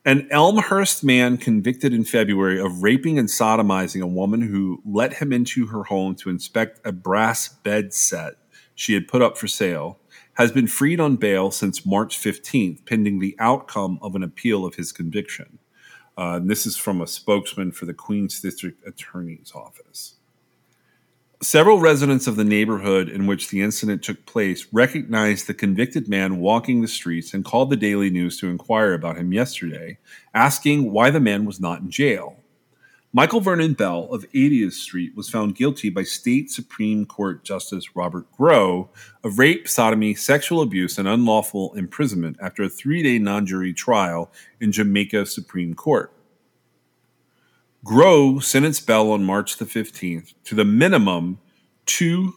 An Elmhurst man convicted in February of raping and sodomizing a woman who let him into her home to inspect a brass bed set she had put up for sale has been freed on bail since March 15th, pending the outcome of an appeal of his conviction. Uh, this is from a spokesman for the Queens District Attorney's Office. Several residents of the neighborhood in which the incident took place recognized the convicted man walking the streets and called the Daily News to inquire about him yesterday, asking why the man was not in jail. Michael Vernon Bell of 80th Street was found guilty by State Supreme Court Justice Robert Groh of rape, sodomy, sexual abuse, and unlawful imprisonment after a three day non jury trial in Jamaica Supreme Court. Groh sentenced Bell on March the 15th to the minimum two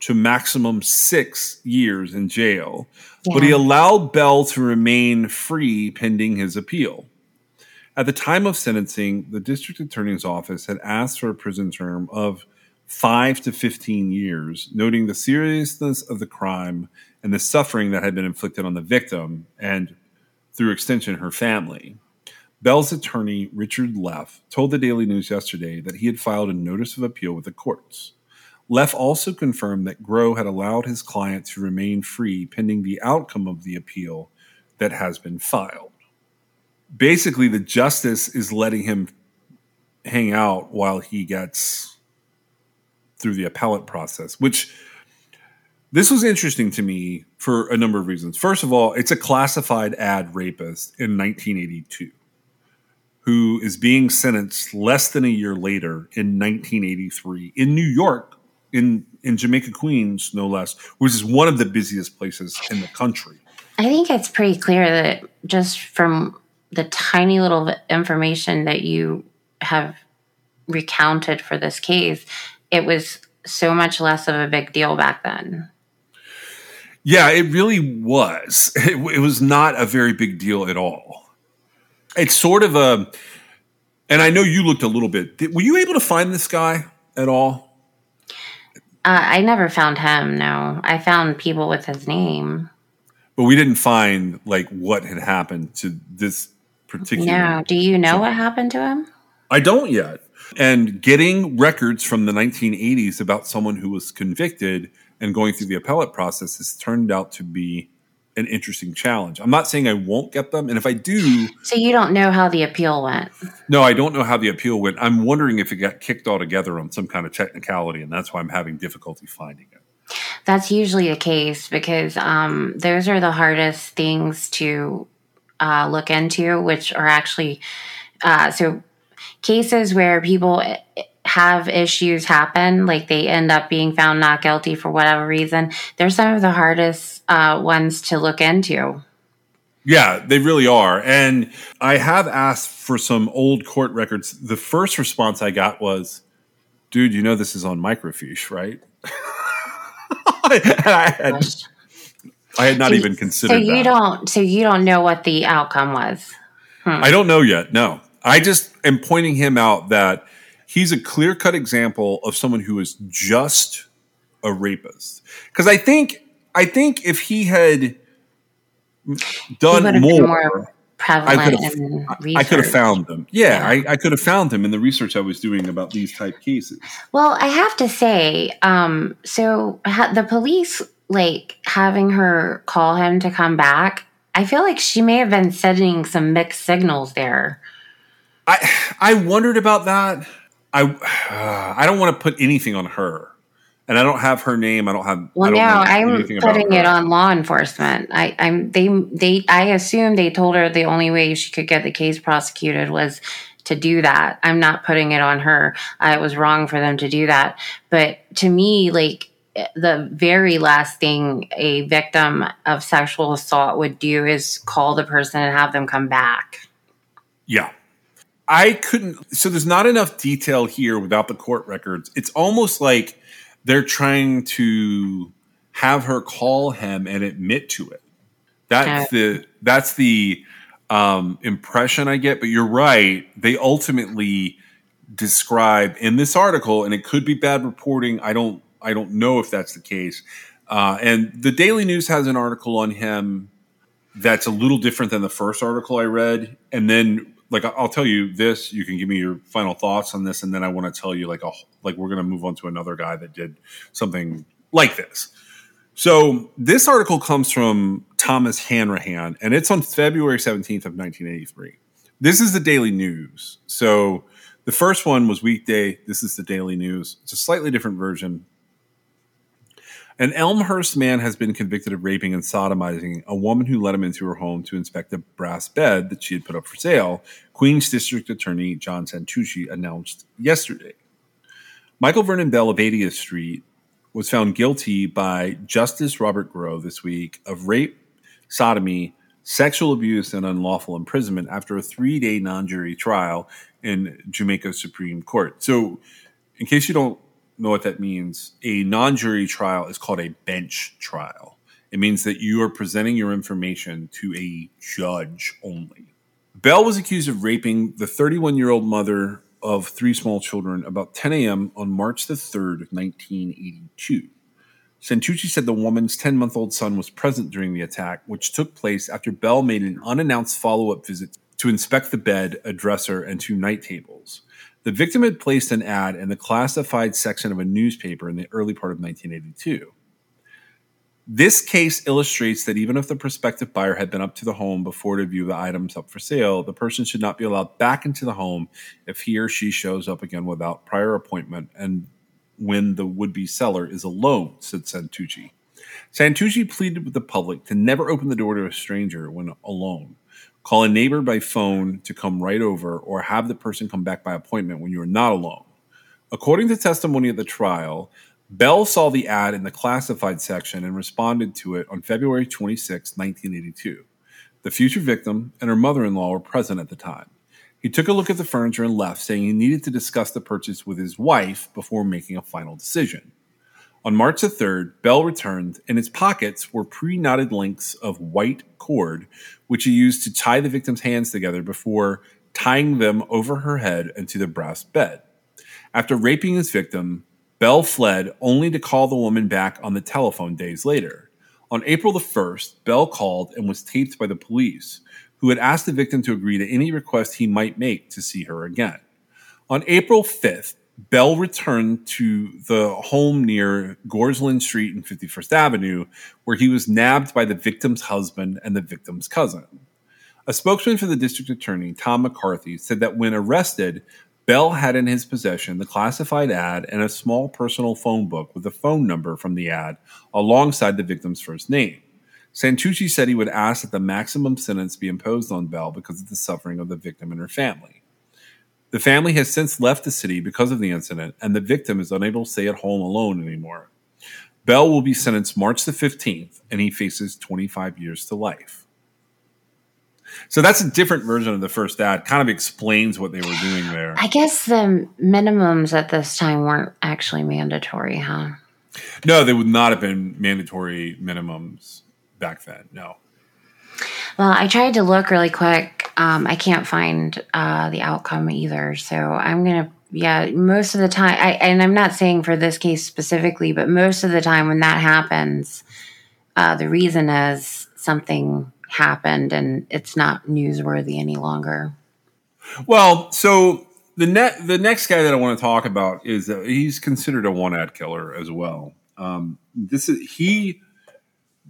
to maximum six years in jail, but he allowed Bell to remain free pending his appeal. At the time of sentencing, the district attorney's office had asked for a prison term of five to 15 years, noting the seriousness of the crime and the suffering that had been inflicted on the victim and, through extension, her family. Bell's attorney, Richard Leff, told the Daily News yesterday that he had filed a notice of appeal with the courts. Leff also confirmed that Groh had allowed his client to remain free pending the outcome of the appeal that has been filed. Basically, the justice is letting him hang out while he gets through the appellate process, which this was interesting to me for a number of reasons. First of all, it's a classified ad rapist in 1982 who is being sentenced less than a year later in 1983 in New York, in, in Jamaica, Queens, no less, which is one of the busiest places in the country. I think it's pretty clear that just from the tiny little information that you have recounted for this case, it was so much less of a big deal back then. Yeah, it really was. It, it was not a very big deal at all. It's sort of a And I know you looked a little bit. Did, were you able to find this guy at all? Uh, I never found him. No, I found people with his name. But we didn't find like what had happened to this particular. No. Do you know what happened to him? I don't yet. And getting records from the 1980s about someone who was convicted and going through the appellate process has turned out to be an interesting challenge. I'm not saying I won't get them, and if I do, So you don't know how the appeal went. no, I don't know how the appeal went. I'm wondering if it got kicked altogether on some kind of technicality, and that's why I'm having difficulty finding it. That's usually the case because um, those are the hardest things to uh, look into, which are actually uh, so cases where people have issues happen, like they end up being found not guilty for whatever reason. They're some of the hardest uh, ones to look into. Yeah, they really are. And I have asked for some old court records. The first response I got was, dude, you know this is on microfiche, right? I, had, I had not So even So considered you that. don't. So you don't know what the outcome was. I don't know yet. No, I just am pointing him out that he's a clear cut example of someone who is just a rapist. Because I think, I think if he had done would've more, more Prevalent could've- I could have found them. Yeah, Yeah. I, I could have found them in the research I was doing about these type cases. Well, I have to say, um, so ha- the police like having her call him to come back. I feel like she may have been sending some mixed signals there. I I wondered about that. I uh, I don't want to put anything on her, and I don't have her name. I don't have. Well, I don't now I'm putting it on law enforcement. I, I'm they they I assume they told her the only way she could get the case prosecuted was to do that. I'm not putting it on her. Uh, it was wrong for them to do that. But to me, like the very last thing a victim of sexual assault would do is call the person and have them come back. Yeah. I couldn't. So there's not enough detail here without the court records. It's almost like they're trying to have her call him and admit to it. That's the that's the um, impression I get. But you're right. They ultimately describe in this article, and it could be bad reporting. I don't I don't know if that's the case. Uh, and the Daily News has an article on him that's a little different than the first article I read. And then, like, I'll tell you this. You can give me your final thoughts on this, and then I want to tell you, like, a, like we're going to move on to another guy that did something like this. So this article comes from Thomas Hanrahan, and it's on February seventeenth of nineteen eighty three. This is the Daily News. So the first one was weekday. This is the Daily News. It's a slightly different version. An Elmhurst man has been convicted of raping and sodomizing a woman who let him into her home to inspect a brass bed that she had put up for sale, Queens District Attorney John Santucci announced yesterday. Michael Vernon Bell of 80th Street was found guilty by Justice Robert Groh this week of rape, sodomy, sexual abuse, and unlawful imprisonment after a three day non jury trial in Jamaica Supreme Court. So, in case you don't know what that means, a non jury trial is called a bench trial. It means that you are presenting your information to a judge only. Bell was accused of raping the 31 year old mother of three small children about 10 a.m. on March the 3rd of 1982. Santucci said the woman's 10 month old son was present during the attack, which took place after Bell made an unannounced follow up visit to inspect the bed, a dresser, and two night tables. The victim had placed an ad in the classified section of a newspaper in the early part of 1982. This case illustrates that even if the prospective buyer had been up to the home before to view the items up for sale, the person should not be allowed back into the home if he or she shows up again without prior appointment and when the would be seller is alone, said Santucci. Santucci pleaded with the public to never open the door to a stranger when alone. Call a neighbor by phone to come right over or have the person come back by appointment when you are not alone. According to testimony at the trial, Bell saw the ad in the classified section and responded to it on February 26, 1982. The future victim and her mother in law were present at the time. He took a look at the furniture and left, saying he needed to discuss the purchase with his wife before making a final decision. On March the 3rd, Bell returned. And his pockets were pre knotted lengths of white cord, which he used to tie the victim's hands together before tying them over her head into the brass bed. After raping his victim, Bell fled only to call the woman back on the telephone days later. On April the 1st, Bell called and was taped by the police, who had asked the victim to agree to any request he might make to see her again. On April 5th, Bell returned to the home near Gorsline Street and 51st Avenue, where he was nabbed by the victim's husband and the victim's cousin. A spokesman for the district attorney, Tom McCarthy, said that when arrested, Bell had in his possession the classified ad and a small personal phone book with a phone number from the ad alongside the victim's first name. Santucci said he would ask that the maximum sentence be imposed on Bell because of the suffering of the victim and her family. The family has since left the city because of the incident, and the victim is unable to stay at home alone anymore. Bell will be sentenced March the 15th, and he faces 25 years to life. So that's a different version of the first ad. Kind of explains what they were doing there. I guess the minimums at this time weren't actually mandatory, huh? No, they would not have been mandatory minimums back then. No. Well, I tried to look really quick. Um, I can't find uh, the outcome either. So I'm gonna, yeah, most of the time, I, and I'm not saying for this case specifically, but most of the time when that happens, uh, the reason is something happened and it's not newsworthy any longer. Well, so the net the next guy that I want to talk about is uh, he's considered a one ad killer as well. Um, this is he.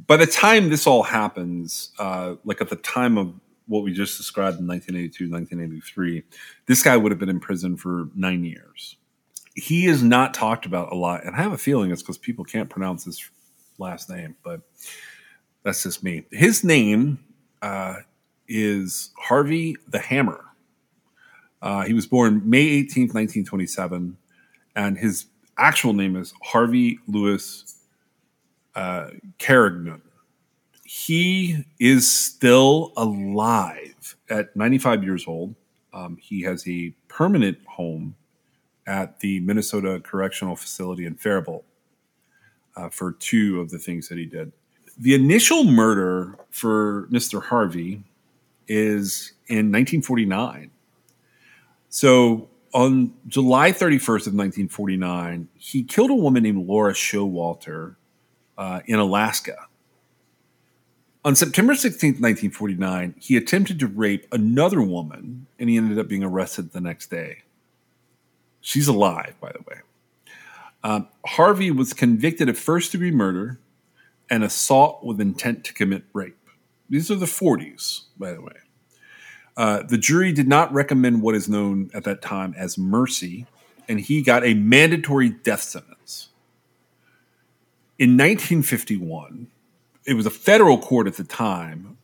By the time this all happens, uh, like at the time of what we just described in 1982, 1983, this guy would have been in prison for nine years. He is not talked about a lot, and I have a feeling it's because people can't pronounce his last name, but that's just me. His name uh, is Harvey the Hammer. Uh, he was born May 18th, 1927, and his actual name is Harvey Lewis uh, Carignan. He is still alive at 95 years old. Um, he has a permanent home at the Minnesota Correctional Facility in Faribault uh, for two of the things that he did the initial murder for Mr. Harvey is in 1949. So on July 31st of 1949, he killed a woman named Laura Showalter uh, in Alaska. On September 16th, 1949, he attempted to rape another woman and he ended up being arrested the next day. She's alive, by the way. Um, Harvey was convicted of first degree murder and assault with intent to commit rape. These are the 40s, by the way. Uh, the jury did not recommend what is known at that time as mercy, and he got a mandatory death sentence. In 1951, it was a federal court at the time,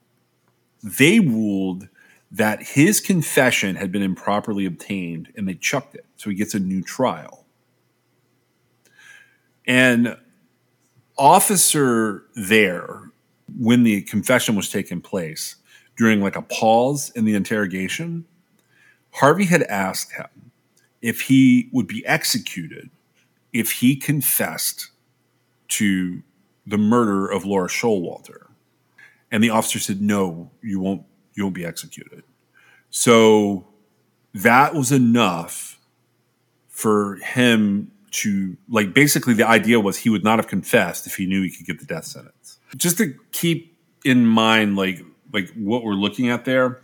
they ruled that his confession had been improperly obtained and they chucked it. So he gets a new trial. And officer there when the confession was taking place during like a pause in the interrogation harvey had asked him if he would be executed if he confessed to the murder of laura showalter and the officer said no you won't you won't be executed so that was enough for him to like basically the idea was he would not have confessed if he knew he could get the death sentence. Just to keep in mind like like what we're looking at there.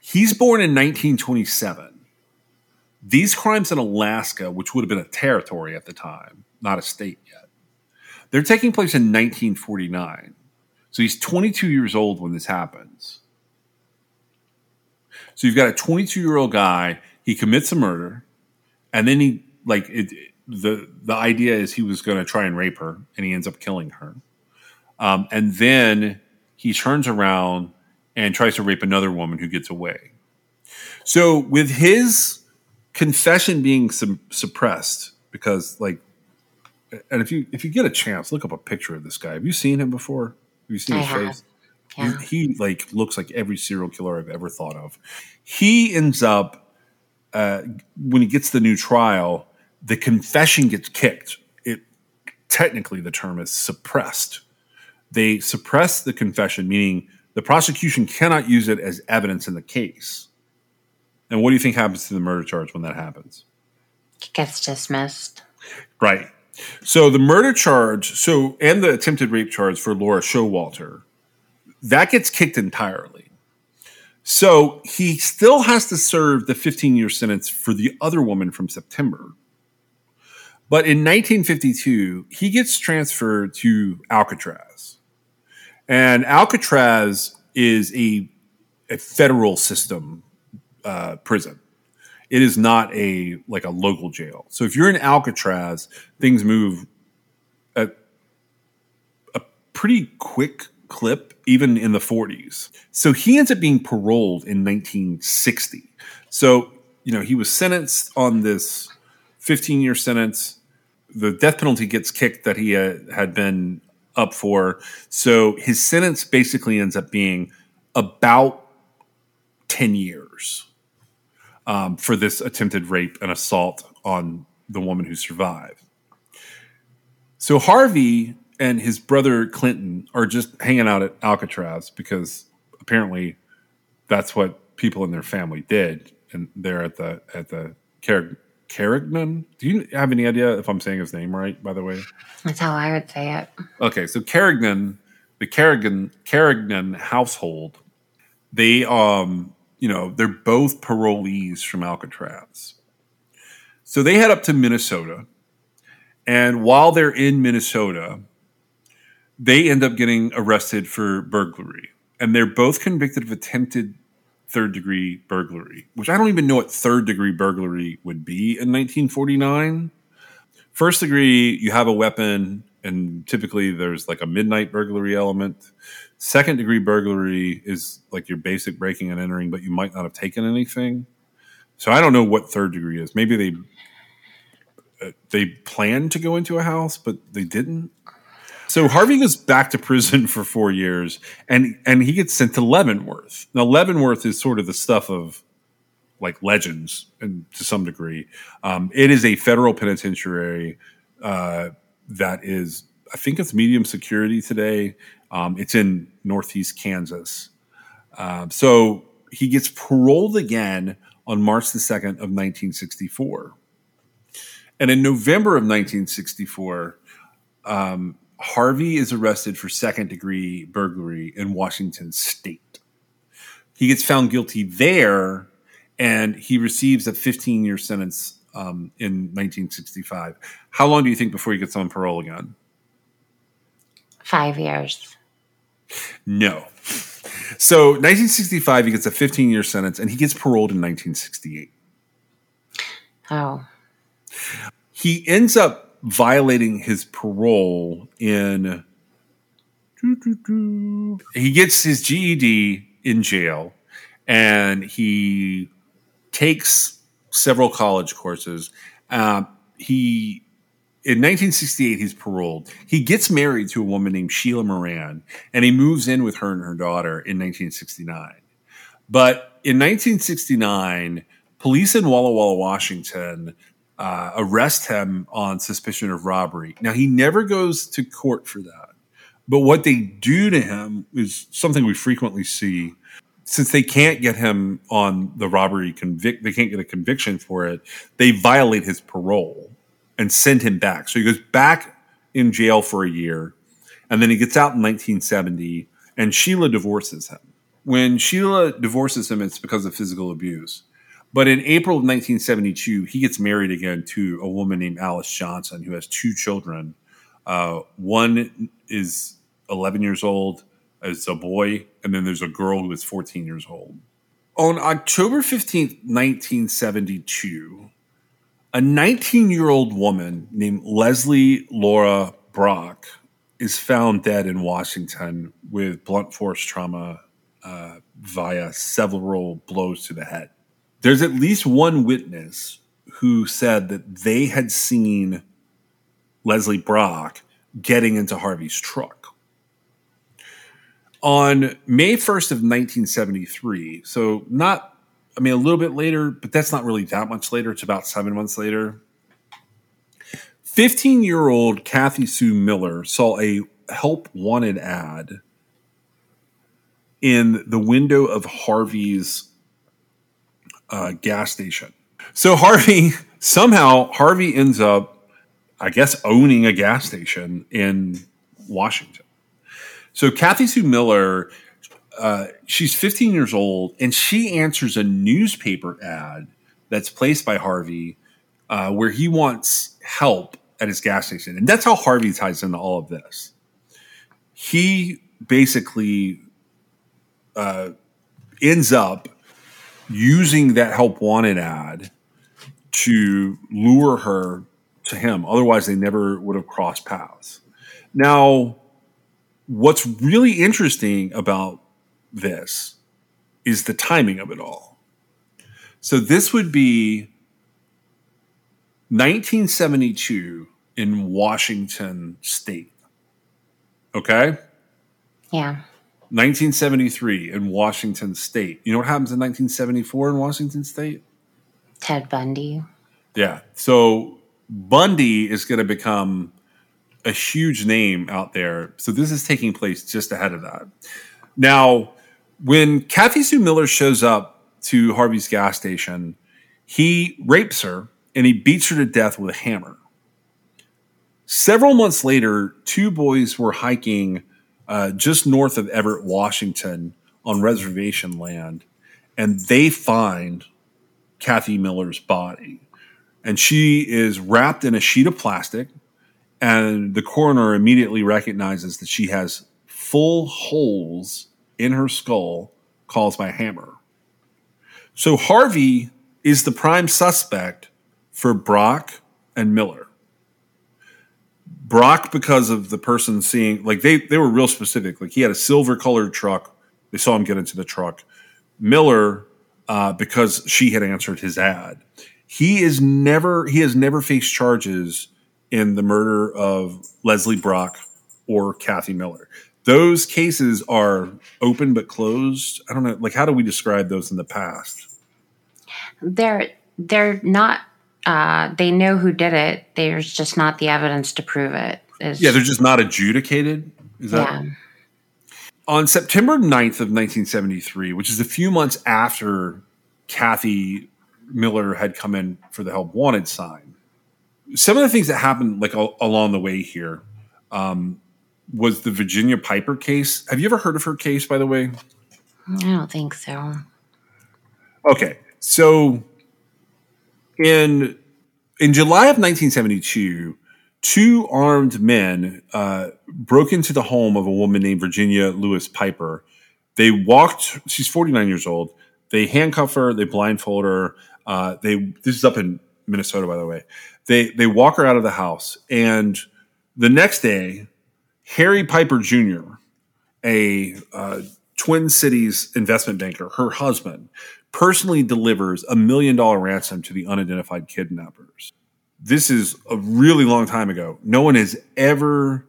He's born in 1927. These crimes in Alaska, which would have been a territory at the time, not a state yet, they're taking place in 1949. So he's 22 years old when this happens. So you've got a 22 year old guy, he commits a murder, and then he like it, the the idea is he was going to try and rape her, and he ends up killing her. Um, and then he turns around and tries to rape another woman who gets away. So with his confession being su- suppressed because like and if you if you get a chance look up a picture of this guy have you seen him before have you seen I his have. face Yeah. he, he like looks like every serial killer i've ever thought of he ends up uh, when he gets the new trial the confession gets kicked it technically the term is suppressed they suppress the confession meaning the prosecution cannot use it as evidence in the case And what do you think happens to the murder charge when that happens? It Gets dismissed. Right. So the murder charge, so and the attempted rape charge for Laura Showalter, that gets kicked entirely. So he still has to serve the 15 year sentence for the other woman from September. But in 1952, he gets transferred to Alcatraz. And Alcatraz is a, a federal system uh, prison. It is not a like a local jail. So if you're in Alcatraz, things move at a pretty quick clip, even in the 40s. So he ends up being paroled in 1960. So, you know, he was sentenced on this 15 year sentence the death penalty gets kicked that he uh, had been up for. So his sentence basically ends up being about 10 years um, for this attempted rape and assault on the woman who survived. So Harvey and his brother Clinton are just hanging out at Alcatraz because apparently that's what people in their family did, and they're at the at the care Carignan. Do you have any idea if I'm saying his name right? By the way, that's how I would say it. Okay, so Carignan, the Carignan Carignan household, they um, you know, they're both parolees from Alcatraz. So they head up to Minnesota, and while they're in Minnesota, they end up getting arrested for burglary, and they're both convicted of attempted third degree burglary, which I don't even know what third degree burglary would be in 1949. First degree, you have a weapon, and typically there's like a midnight burglary element. Second degree burglary is like your basic breaking and entering, but you might not have taken anything. So I don't know what third degree is. Maybe they uh, they planned to go into a house, but they didn't. So Harvey goes back to prison for four years, and and he gets sent to Leavenworth. Now Leavenworth is sort of the stuff of like legends, and to some degree, um, it is a federal penitentiary uh, that is, I think it's medium security today. Um, it's in northeast Kansas. Uh, so he gets paroled again on March the second of 1964, and in November of 1964. Um, Harvey is arrested for second degree burglary in Washington state. He gets found guilty there and he receives a 15 year sentence um, in 1965. How long do you think before he gets on parole again? Five years. No. So 1965, he gets a 15 year sentence and he gets paroled in 1968. Oh. He ends up violating his parole in. He gets his GED in jail and he takes several college courses. Uh, he in 1968 he's paroled. He gets married to a woman named Sheila Moran and he moves in with her and her daughter in 1969. But in 1969, police in Walla Walla, Washington uh, arrest him on suspicion of robbery. Now, he never goes to court for that. But what they do to him is something we frequently see. Since they can't get him on the robbery convict, they can't get a conviction for it. They violate his parole and send him back. So he goes back in jail for a year, and then he gets out in 1970. And Sheila divorces him. When Sheila divorces him, it's because of physical abuse. But in April of 1972, he gets married again to a woman named Alice Johnson who has two children. Uh, one is 11 years old, as a boy, and then there's a girl who is 14 years old. On October 15th, 1972, a 19 year old woman named Leslie Laura Brock is found dead in Washington with blunt force trauma uh, via several blows to the head there's at least one witness who said that they had seen Leslie Brock getting into Harvey's truck. On May 1st of 1973, so not, I mean, a little bit later, but that's not really that much later. It's about seven months later. 15 year old Kathy Sue Miller saw a help wanted ad in the window of Harvey's uh, gas station. So Harvey somehow Harvey ends up, I guess, owning a gas station in Washington. So Kathy Sue Miller, uh, she's 15 years old, and she answers a newspaper ad that's placed by Harvey, uh, where he wants help at his gas station, and that's how Harvey ties into all of this. He basically uh, ends up using that help wanted ad to lure her to him. Otherwise, they never would have crossed paths. Now, what's really interesting about this is the timing of it all. So, this would be 1972 in Washington State. Okay? Yeah. 1973 in Washington State. You know what happens in 1974 in Washington State? Ted Bundy. Yeah. So Bundy is going to become a huge name out there. So this is taking place just ahead of that. Now, when Kathy Sue Miller shows up to Harvey's gas station, he rapes her and he beats her to death with a hammer. Several months later, two boys were hiking uh, just north of Everett, Washington, on reservation land, and they find Kathy Miller's body. And she is wrapped in a sheet of plastic, and the coroner immediately recognizes that she has full holes in her skull caused by a hammer. So Harvey is the prime suspect for Brock and Miller. Brock because of the person seeing like they they were real specific. Like he had a silver colored truck. They saw him get into the truck. Miller uh, because she had answered his ad. He is never he has never faced charges in the murder of Leslie Brock or Kathy Miller. Those cases are open but closed. I don't know. Like, how do we describe those in the past? They're they're not uh, they know who did it. There's just not the evidence to prove it. It's, yeah, they're just not adjudicated. Is that yeah. on September 9th of 1973, which is a few months after Kathy Miller had come in for the help wanted sign. Some of the things that happened like a- along the way here um, was the Virginia Piper case. Have you ever heard of her case, by the way? I don't think so. Okay, so in in July of 1972, two armed men uh, broke into the home of a woman named Virginia Lewis Piper. They walked. She's 49 years old. They handcuff her. They blindfold her. Uh, they this is up in Minnesota, by the way. They they walk her out of the house, and the next day, Harry Piper Jr., a uh, Twin Cities investment banker, her husband, personally delivers a million dollar ransom to the unidentified kidnappers. This is a really long time ago. No one has ever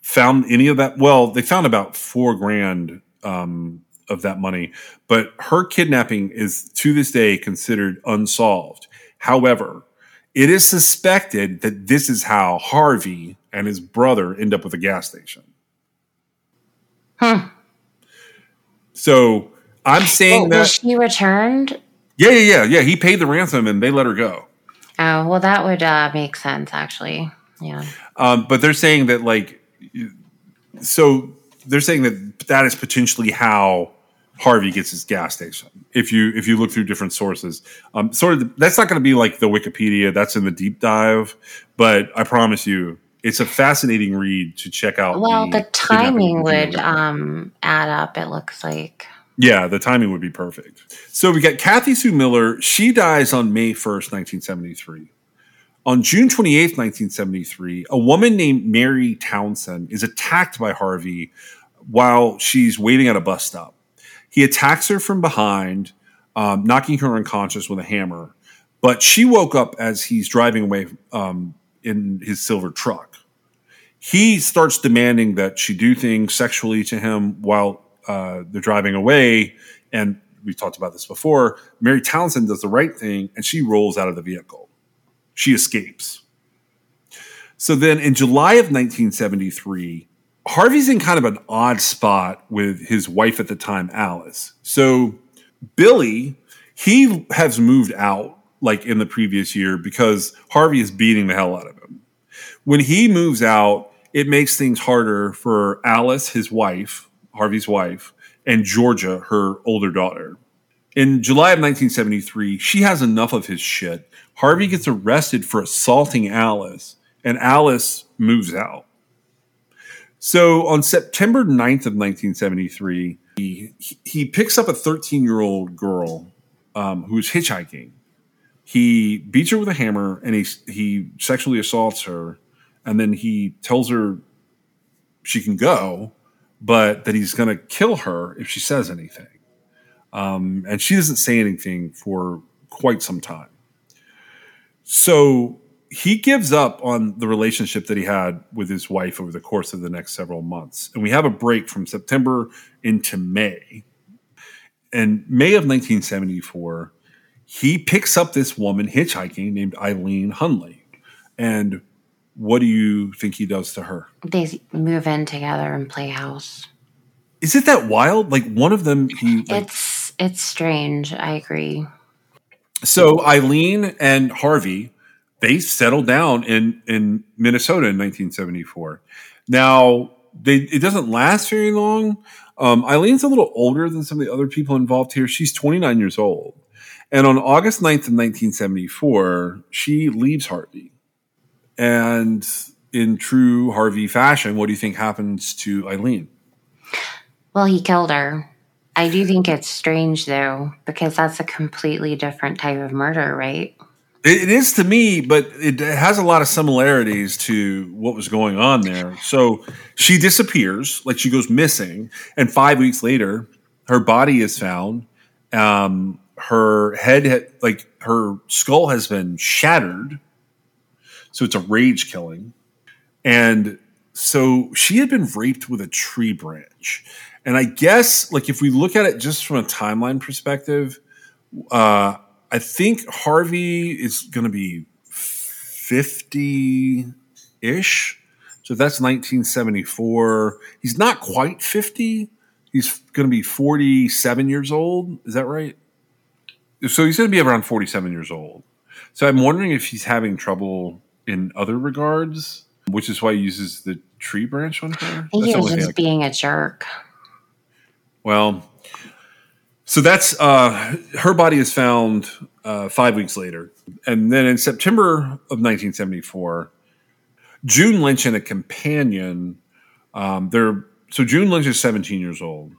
found any of that. Well, they found about four grand um, of that money, but her kidnapping is to this day considered unsolved. However, it is suspected that this is how Harvey and his brother end up with a gas station. Huh. So I'm saying Well, that. was she returned? Yeah, yeah, yeah, yeah. He paid the ransom and they let her go. Oh, well, that would uh, make sense, actually. Yeah. Um, but they're saying that like, so they're saying that that is potentially how Harvey gets his gas station. If you if you look through different sources, um, sort of that's not going to be like the Wikipedia. That's in the deep dive. But I promise you, it's a fascinating read to check out. Well, the kidnapping timing would um, add up, it looks like. Yeah, the timing would be perfect. So we got Kathy Sue Miller. She dies on May 1st, 1973. On June 28th, 1973, a woman named Mary Townsend is attacked by Harvey while she's waiting at a bus stop. He attacks her from behind, um, knocking her unconscious with a hammer. But she woke up as he's driving away um, in his silver truck. He starts demanding that she do things sexually to him while uh, they're driving away. And we've talked about this before. Mary Townsend does the right thing and she rolls out of the vehicle. She escapes. So then in July of 1973, Harvey's in kind of an odd spot with his wife at the time, Alice. So Billy, he has moved out like in the previous year because Harvey is beating the hell out of him. When he moves out, it makes things harder for Alice, his wife, Harvey's wife, and Georgia, her older daughter. In July of 1973, she has enough of his shit. Harvey gets arrested for assaulting Alice, and Alice moves out. So on September 9th of 1973, he, he picks up a 13 year old girl um, who's hitchhiking. He beats her with a hammer and he, he sexually assaults her. And then he tells her she can go, but that he's going to kill her if she says anything. Um, and she doesn't say anything for quite some time. So he gives up on the relationship that he had with his wife over the course of the next several months. And we have a break from September into May. And May of 1974, he picks up this woman hitchhiking named Eileen Hunley. And what do you think he does to her? They move in together and play house. Is it that wild? Like one of them, he. Like, it's it's strange. I agree. So Eileen and Harvey they settled down in in Minnesota in 1974. Now they it doesn't last very long. Um, Eileen's a little older than some of the other people involved here. She's 29 years old. And on August 9th of 1974, she leaves Harvey. And in true Harvey fashion, what do you think happens to Eileen? Well, he killed her. I do think it's strange though, because that's a completely different type of murder, right? It is to me, but it has a lot of similarities to what was going on there. So she disappears, like she goes missing, and five weeks later, her body is found. Um, her head, like her skull, has been shattered. So it's a rage killing, and so she had been raped with a tree branch. And I guess, like, if we look at it just from a timeline perspective, uh, I think Harvey is going to be 50 ish. So that's 1974. He's not quite 50. He's going to be 47 years old. Is that right? So he's going to be around 47 years old. So I'm wondering if he's having trouble in other regards, which is why he uses the tree branch on her. He was just being a jerk. Well, so that's uh, her body is found uh, five weeks later, and then in September of 1974, June Lynch and a companion. Um, they're so June Lynch is 17 years old,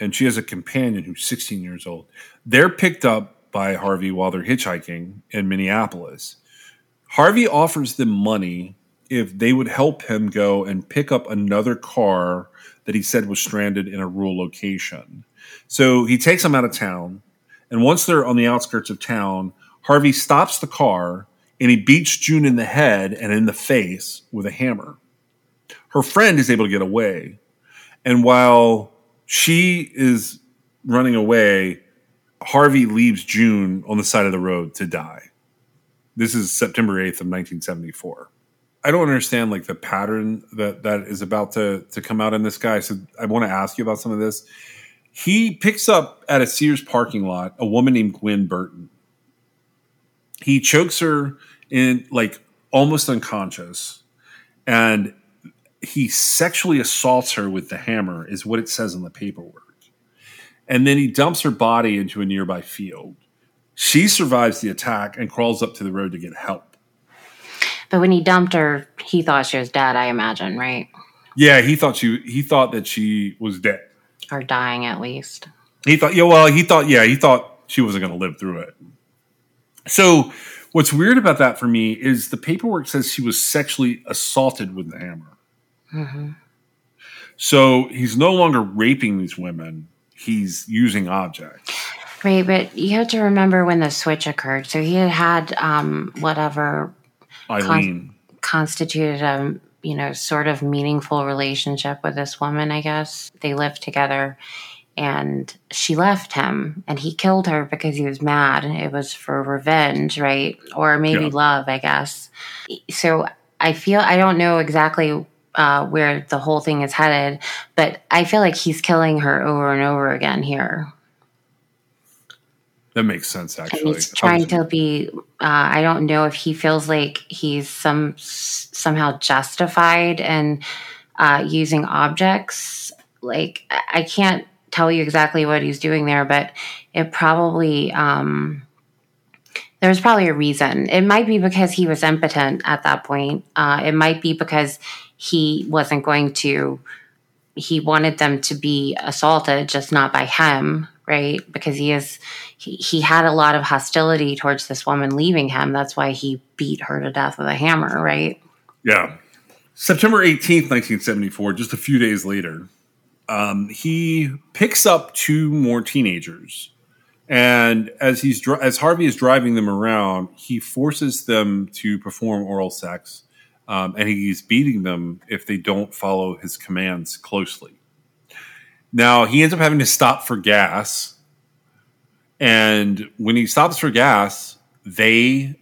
and she has a companion who's 16 years old. They're picked up by Harvey while they're hitchhiking in Minneapolis. Harvey offers them money if they would help him go and pick up another car that he said was stranded in a rural location. So he takes them out of town. And once they're on the outskirts of town, Harvey stops the car and he beats June in the head and in the face with a hammer. Her friend is able to get away. And while she is running away, Harvey leaves June on the side of the road to die. This is September 8th of 1974. I don't understand like the pattern that that is about to to come out in this guy. So I want to ask you about some of this. He picks up at a Sears parking lot a woman named Gwen Burton. He chokes her in like almost unconscious, and he sexually assaults her with the hammer, is what it says in the paperwork. And then he dumps her body into a nearby field. She survives the attack and crawls up to the road to get help. But when he dumped her, he thought she was dead, I imagine, right? Yeah, he thought she he thought that she was dead. Or dying at least. He thought yeah, well, he thought yeah, he thought she wasn't gonna live through it. So what's weird about that for me is the paperwork says she was sexually assaulted with the hammer. Mm-hmm. So he's no longer raping these women, he's using objects. Right, but you have to remember when the switch occurred. So he had had um, whatever Eileen con- constituted a you know sort of meaningful relationship with this woman. I guess they lived together, and she left him, and he killed her because he was mad. It was for revenge, right, or maybe yeah. love, I guess. So I feel I don't know exactly uh, where the whole thing is headed, but I feel like he's killing her over and over again here. That makes sense, actually. he's trying to be. Uh, I don't know if he feels like he's some somehow justified in uh, using objects. Like I I can't tell you exactly what he's doing there, but it probably um, there's probably a reason. It might be because he was impotent at that point. Uh, it might be because he wasn't going to. He wanted them to be assaulted, just not by him, right? Because he is he, had a lot of hostility towards this woman leaving him. That's why he beat her to death with a hammer, right? Yeah. September 18th, 1974, just a few days later, um, he picks up two more teenagers. And as he's dri- as Harvey is driving them around, he forces them to perform oral sex, um, and he's beating them if they don't follow his commands closely. Now he ends up having to stop for gas, and when he stops for gas, they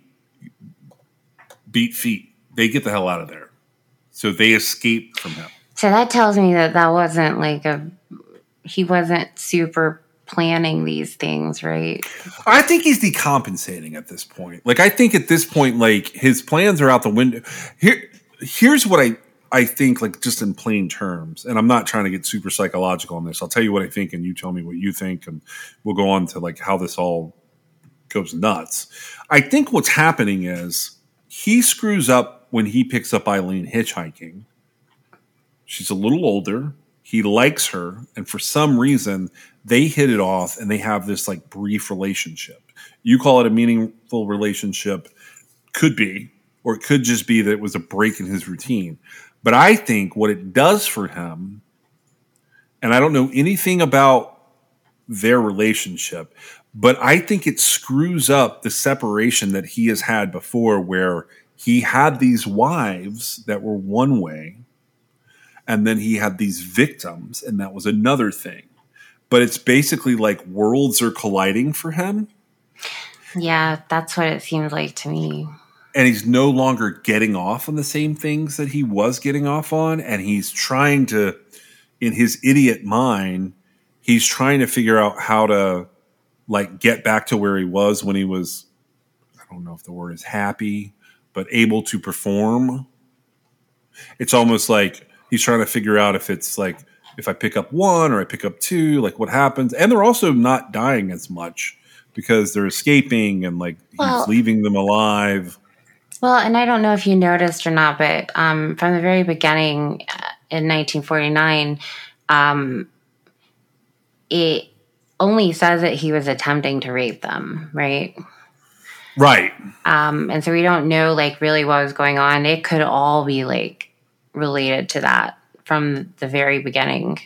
beat feet. They get the hell out of there. So they escape from him. So that tells me that that wasn't like a he wasn't super planning these things, right? I think he's decompensating at this point. Like I think at this point, like his plans are out the window. Here, here's what I I think, like just in plain terms, and I'm not trying to get super psychological on this. I'll tell you what I think, and you tell me what you think, and we'll go on to like how this all goes nuts. I think what's happening is he screws up when he picks up Eileen hitchhiking. She's a little older. He likes her, and for some reason, they hit it off and they have this like brief relationship. You call it a meaningful relationship, could be, or it could just be that it was a break in his routine. But I think what it does for him, and I don't know anything about their relationship, but I think it screws up the separation that he has had before, where he had these wives that were one way, and then he had these victims, and that was another thing. But it's basically like worlds are colliding for him, Yeah, that's what it seems like to me. And he's no longer getting off on the same things that he was getting off on, and he's trying to, in his idiot mind, he's trying to figure out how to like get back to where he was when he was I don't know if the word is happy, but able to perform. It's almost like he's trying to figure out if it's like if I pick up one or I pick up two, like what happens. And they're also not dying as much because they're escaping and like he's leaving them alive. Well, and I don't know if you noticed or not, but um, from the very beginning uh, in 1949, um, it only says that he was attempting to rape them, right? Right. Um, and so we don't know like really what was going on. It could all be like related to that from the very beginning.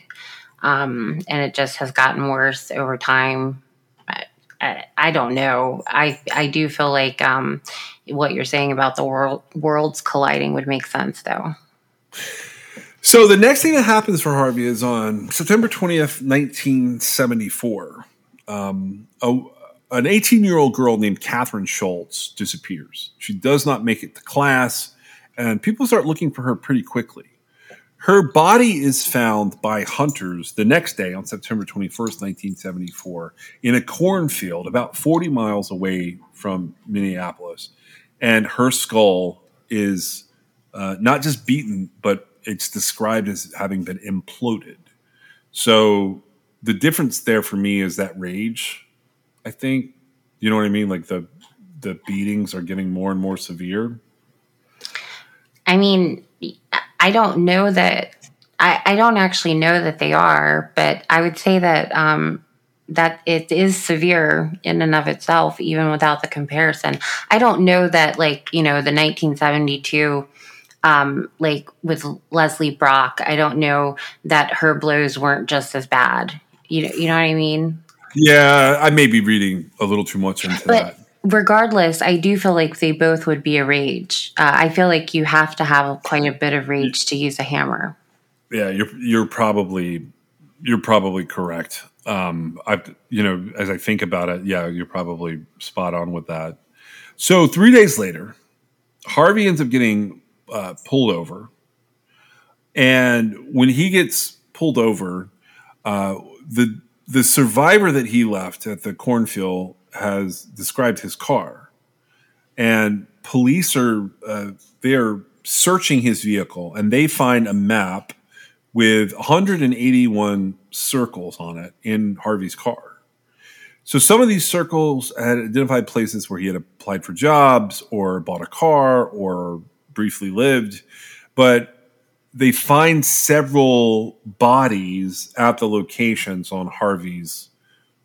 Um, and it just has gotten worse over time. I, I, I don't know. I I do feel like um, what you're saying about the world worlds colliding would make sense though. So the next thing that happens for Harvey is on September 20th, 1974. Um, a, an 18 year old girl named Catherine Schultz disappears. She does not make it to class, and people start looking for her pretty quickly. Her body is found by hunters the next day on September 21st, 1974, in a cornfield about 40 miles away from Minneapolis. And her skull is uh, not just beaten, but it's described as having been imploded. So the difference there for me is that rage. I think you know what I mean. Like the the beatings are getting more and more severe. I mean, I don't know that. I, I don't actually know that they are, but I would say that um, that it is severe in and of itself, even without the comparison. I don't know that, like you know, the 1972, um, like with Leslie Brock. I don't know that her blows weren't just as bad. You know, you know what I mean. Yeah, I may be reading a little too much into But that. regardless, I do feel like they both would be a rage. Uh, I feel like you have to have quite a bit of rage to use a hammer. Yeah, you're you're probably you're probably correct. Um, I you know as I think about it, yeah, you're probably spot on with that. So three days later, Harvey ends up getting uh, pulled over, and when he gets pulled over, uh, the the survivor that he left at the cornfield has described his car, and police are uh, they're searching his vehicle, and they find a map with 181 circles on it in Harvey's car. So some of these circles had identified places where he had applied for jobs or bought a car or briefly lived, but they find several bodies at the locations on Harvey's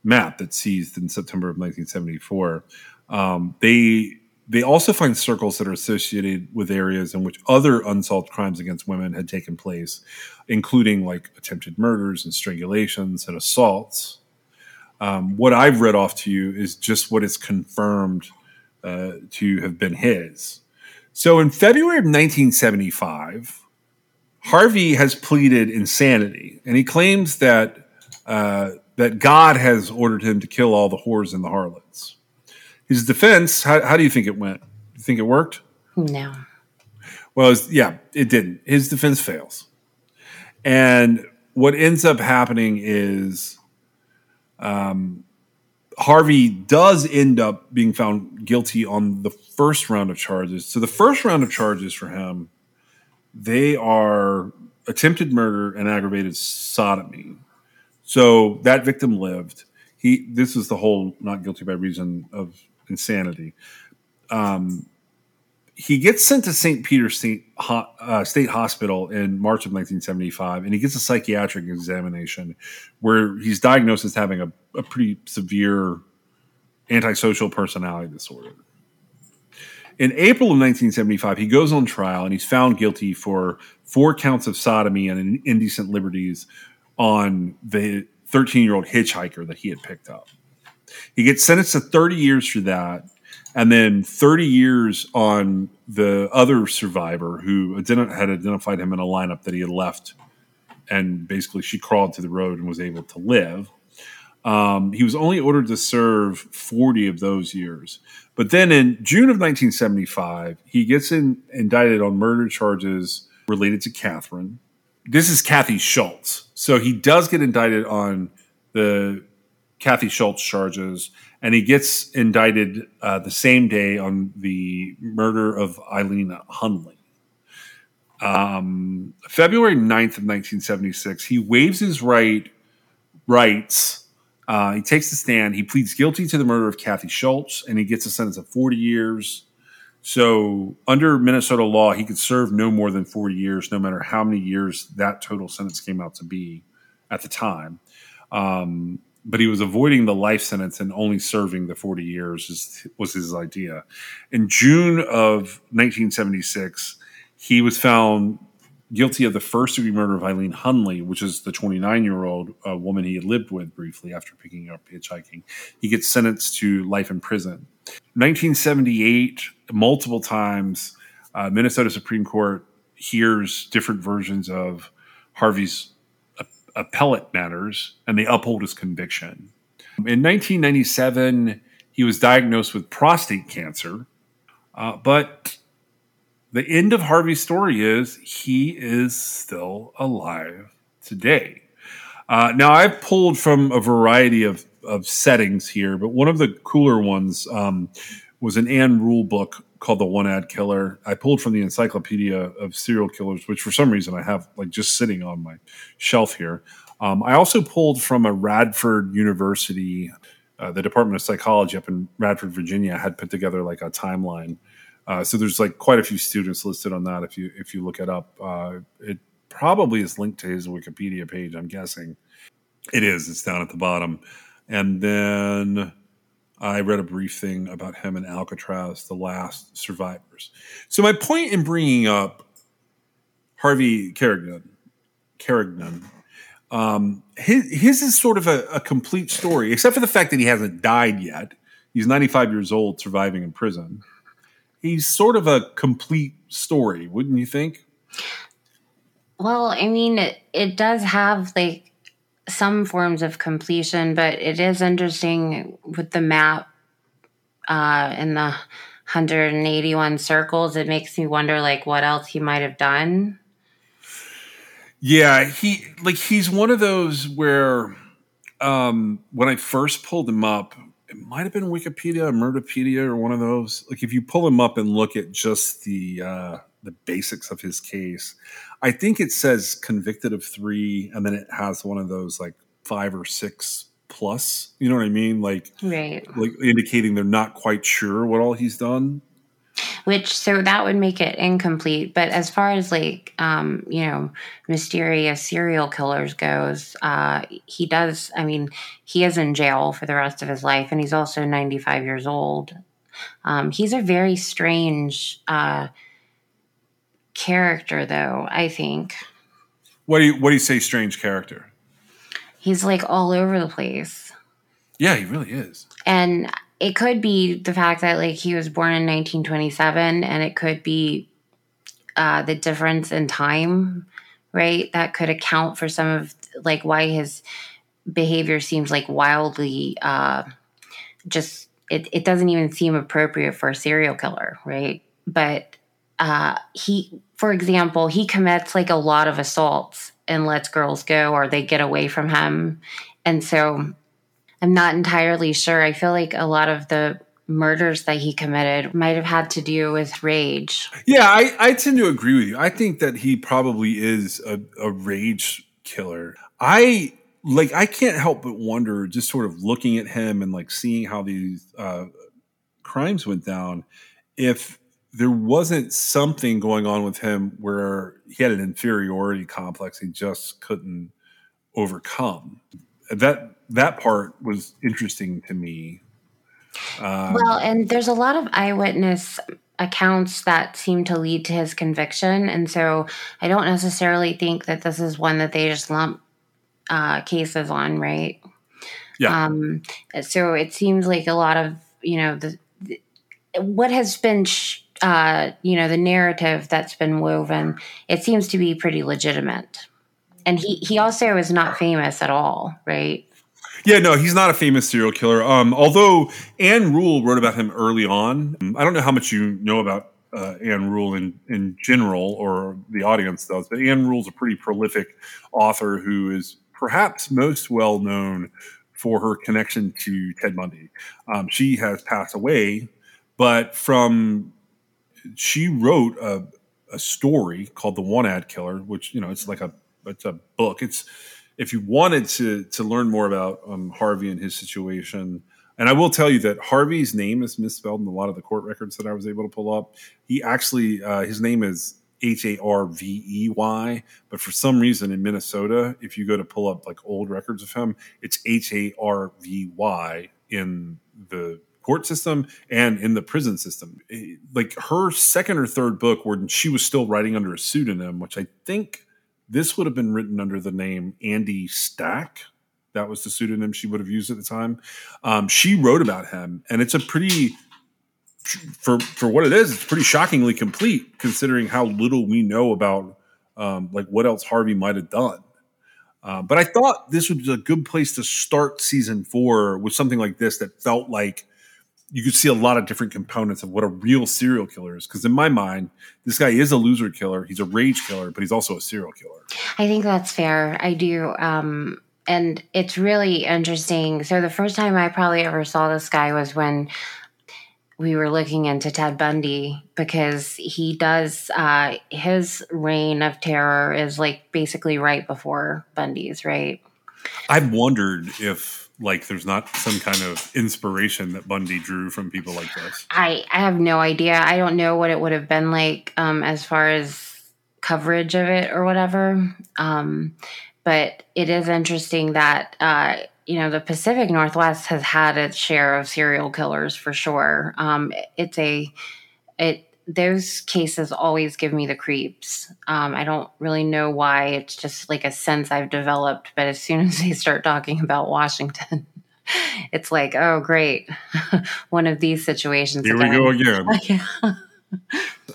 map that seized in September of 1974. Um, they they also find circles that are associated with areas in which other unsolved crimes against women had taken place, including like attempted murders and strangulations and assaults. Um, what I've read off to you is just what is confirmed uh, to have been his. So in February of 1975, Harvey has pleaded insanity, and he claims that uh, that God has ordered him to kill all the whores and the harlots. His defense, how, how do you think it went? You think it worked? No. Well, yeah, it didn't. His defense fails. And what ends up happening is um, Harvey does end up being found guilty on the first round of charges. So the first round of charges for him, they are attempted murder and aggravated sodomy. So that victim lived. He this is the whole not guilty by reason of insanity. Um, he gets sent to St. Peter's State, uh, State Hospital in March of 1975, and he gets a psychiatric examination where he's diagnosed as having a, a pretty severe antisocial personality disorder. In April of 1975, he goes on trial and he's found guilty for four counts of sodomy and indecent liberties on the 13 year old hitchhiker that he had picked up. He gets sentenced to 30 years for that, and then 30 years on the other survivor who had identified him in a lineup that he had left, and basically she crawled to the road and was able to live. Um, he was only ordered to serve 40 of those years. But then in June of 1975, he gets in, indicted on murder charges related to Catherine. This is Kathy Schultz. So he does get indicted on the Kathy Schultz charges, and he gets indicted uh, the same day on the murder of Eileen Hunley. Um, February 9th of 1976, he waives his right rights. Uh, he takes the stand. He pleads guilty to the murder of Kathy Schultz, and he gets a sentence of 40 years. So, under Minnesota law, he could serve no more than 40 years, no matter how many years that total sentence came out to be at the time. Um, but he was avoiding the life sentence and only serving the 40 years was his idea. In June of 1976, he was found guilty of the first degree murder of Eileen Hunley, which is the 29 year old uh, woman he had lived with briefly after picking up hitchhiking. He gets sentenced to life in prison. 1978, multiple times, uh, Minnesota Supreme Court hears different versions of Harvey's appellate matters and they uphold his conviction. In 1997, he was diagnosed with prostate cancer, uh, but the end of Harvey's story is he is still alive today. Uh, now, I've pulled from a variety of, of settings here, but one of the cooler ones um, was an Ann Rule book called The Want-Ad Killer. I pulled from the Encyclopedia of Serial Killers, which for some reason I have like just sitting on my shelf here. Um, I also pulled from a Radford University, uh, the Department of Psychology up in Radford, Virginia, had put together like a timeline. Uh, so there's like quite a few students listed on that. If you if you look it up, uh, it probably is linked to his Wikipedia page. I'm guessing it is. It's down at the bottom, and then I read a brief thing about him and Alcatraz, the last survivors. So my point in bringing up Harvey Carignan, Carignan, um, his, his is sort of a, a complete story, except for the fact that he hasn't died yet. He's 95 years old, surviving in prison. He's sort of a complete story, wouldn't you think? Well, I mean, it, it does have like some forms of completion, but it is interesting with the map uh, and the 181 circles. It makes me wonder, like, what else he might have done. Yeah, he like he's one of those where um, when I first pulled him up, it might have been Wikipedia, Murderpedia, or one of those. Like if you pull him up and look at just the uh, the basics of his case, I think it says convicted of three, and then it has one of those like five or six plus. You know what I mean? Like right, like indicating they're not quite sure what all he's done which so that would make it incomplete but as far as like um you know mysterious serial killers goes uh he does i mean he is in jail for the rest of his life and he's also 95 years old um he's a very strange uh character though i think. What do you what do you say strange character? He's like all over the place. Yeah he really is. And it could be the fact that like he was born in 1927 and it could be uh, the difference in time right that could account for some of like why his behavior seems like wildly uh, just it, it doesn't even seem appropriate for a serial killer right? But uh, he for example he commits like a lot of assaults and lets girls go or they get away from him and so I'm not entirely sure. I feel like a lot of the murders that he committed might have had to do with rage. Yeah, I, I tend to agree with you. I think that he probably is a, a rage killer. I like I can't help but wonder, just sort of looking at him and like seeing how these uh, crimes went down, if there wasn't something going on with him where he had an inferiority complex he just couldn't overcome. That that part was interesting to me. Um, well, and there's a lot of eyewitness accounts that seem to lead to his conviction, and so I don't necessarily think that this is one that they just lump uh, cases on, right? Yeah. Um, so it seems like a lot of you know the, the what has been. Sh- uh, you know the narrative that's been woven it seems to be pretty legitimate and he he also is not famous at all right yeah, no, he's not a famous serial killer. Um, although Ann Rule wrote about him early on. I don't know how much you know about uh, Ann Rule in, in general, or the audience does, but Ann Rule's a pretty prolific author who is perhaps most well known for her connection to Ted Bundy. Um, she has passed away, but from she wrote a, a story called The Want-Ad Killer, which you know it's like a it's a book. It's if you wanted to to learn more about um, Harvey and his situation, and I will tell you that Harvey's name is misspelled in a lot of the court records that I was able to pull up. He actually uh, his name is H A R V E Y, but for some reason in Minnesota, if you go to pull up like old records of him, it's H A R V Y in the court system and in the prison system. Like her second or third book, where she was still writing under a pseudonym, which I think this would have been written under the name Andy Stack. That was the pseudonym she would have used at the time. Um, she wrote about him, and it's a pretty for for what it is. It's pretty shockingly complete, considering how little we know about um, like what else Harvey might have done. Uh, but I thought this was a good place to start season four with something like this that felt like you could see a lot of different components of what a real serial killer is. Because in my mind, this guy is a loser killer. He's a rage killer, but he's also a serial killer. I think that's fair. I do. Um, and it's really interesting. So the first time I probably ever saw this guy was when we were looking into Ted Bundy because he does uh, his reign of terror is like basically right before Bundy's, right? I've wondered if like there's not some kind of inspiration that Bundy drew from people like this? I, I have no idea. I don't know what it would have been like um, as far as coverage of it or whatever. Um, but it is interesting that uh, you know the Pacific Northwest has had its share of serial killers for sure. Um, it's a it those cases always give me the creeps. Um, I don't really know why. It's just like a sense I've developed. But as soon as they start talking about Washington, it's like, oh, great, one of these situations. Here again. we go again.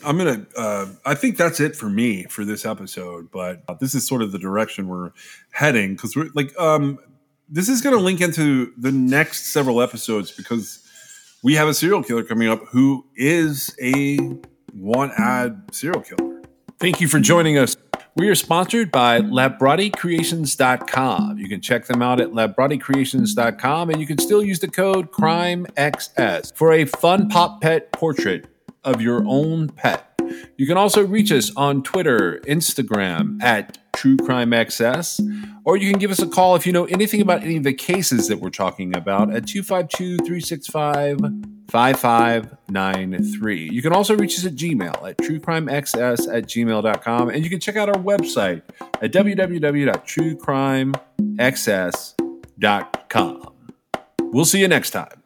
I'm gonna. Uh, I think that's it for me for this episode. But uh, this is sort of the direction we're heading because we're like, um, this is going to link into the next several episodes because we have a serial killer coming up who is a want-ad serial killer. Thank you for joining us. We are sponsored by LabrottieCreations.com. You can check them out at LabrottieCreations.com and you can still use the code CRIMEXS for a fun pop pet portrait of your own pet. You can also reach us on Twitter, Instagram at True Crime XS, or you can give us a call if you know anything about any of the cases that we're talking about at 252 365 5593. You can also reach us at Gmail at truecrimexs at gmail.com, and you can check out our website at www.truecrimexs.com. We'll see you next time.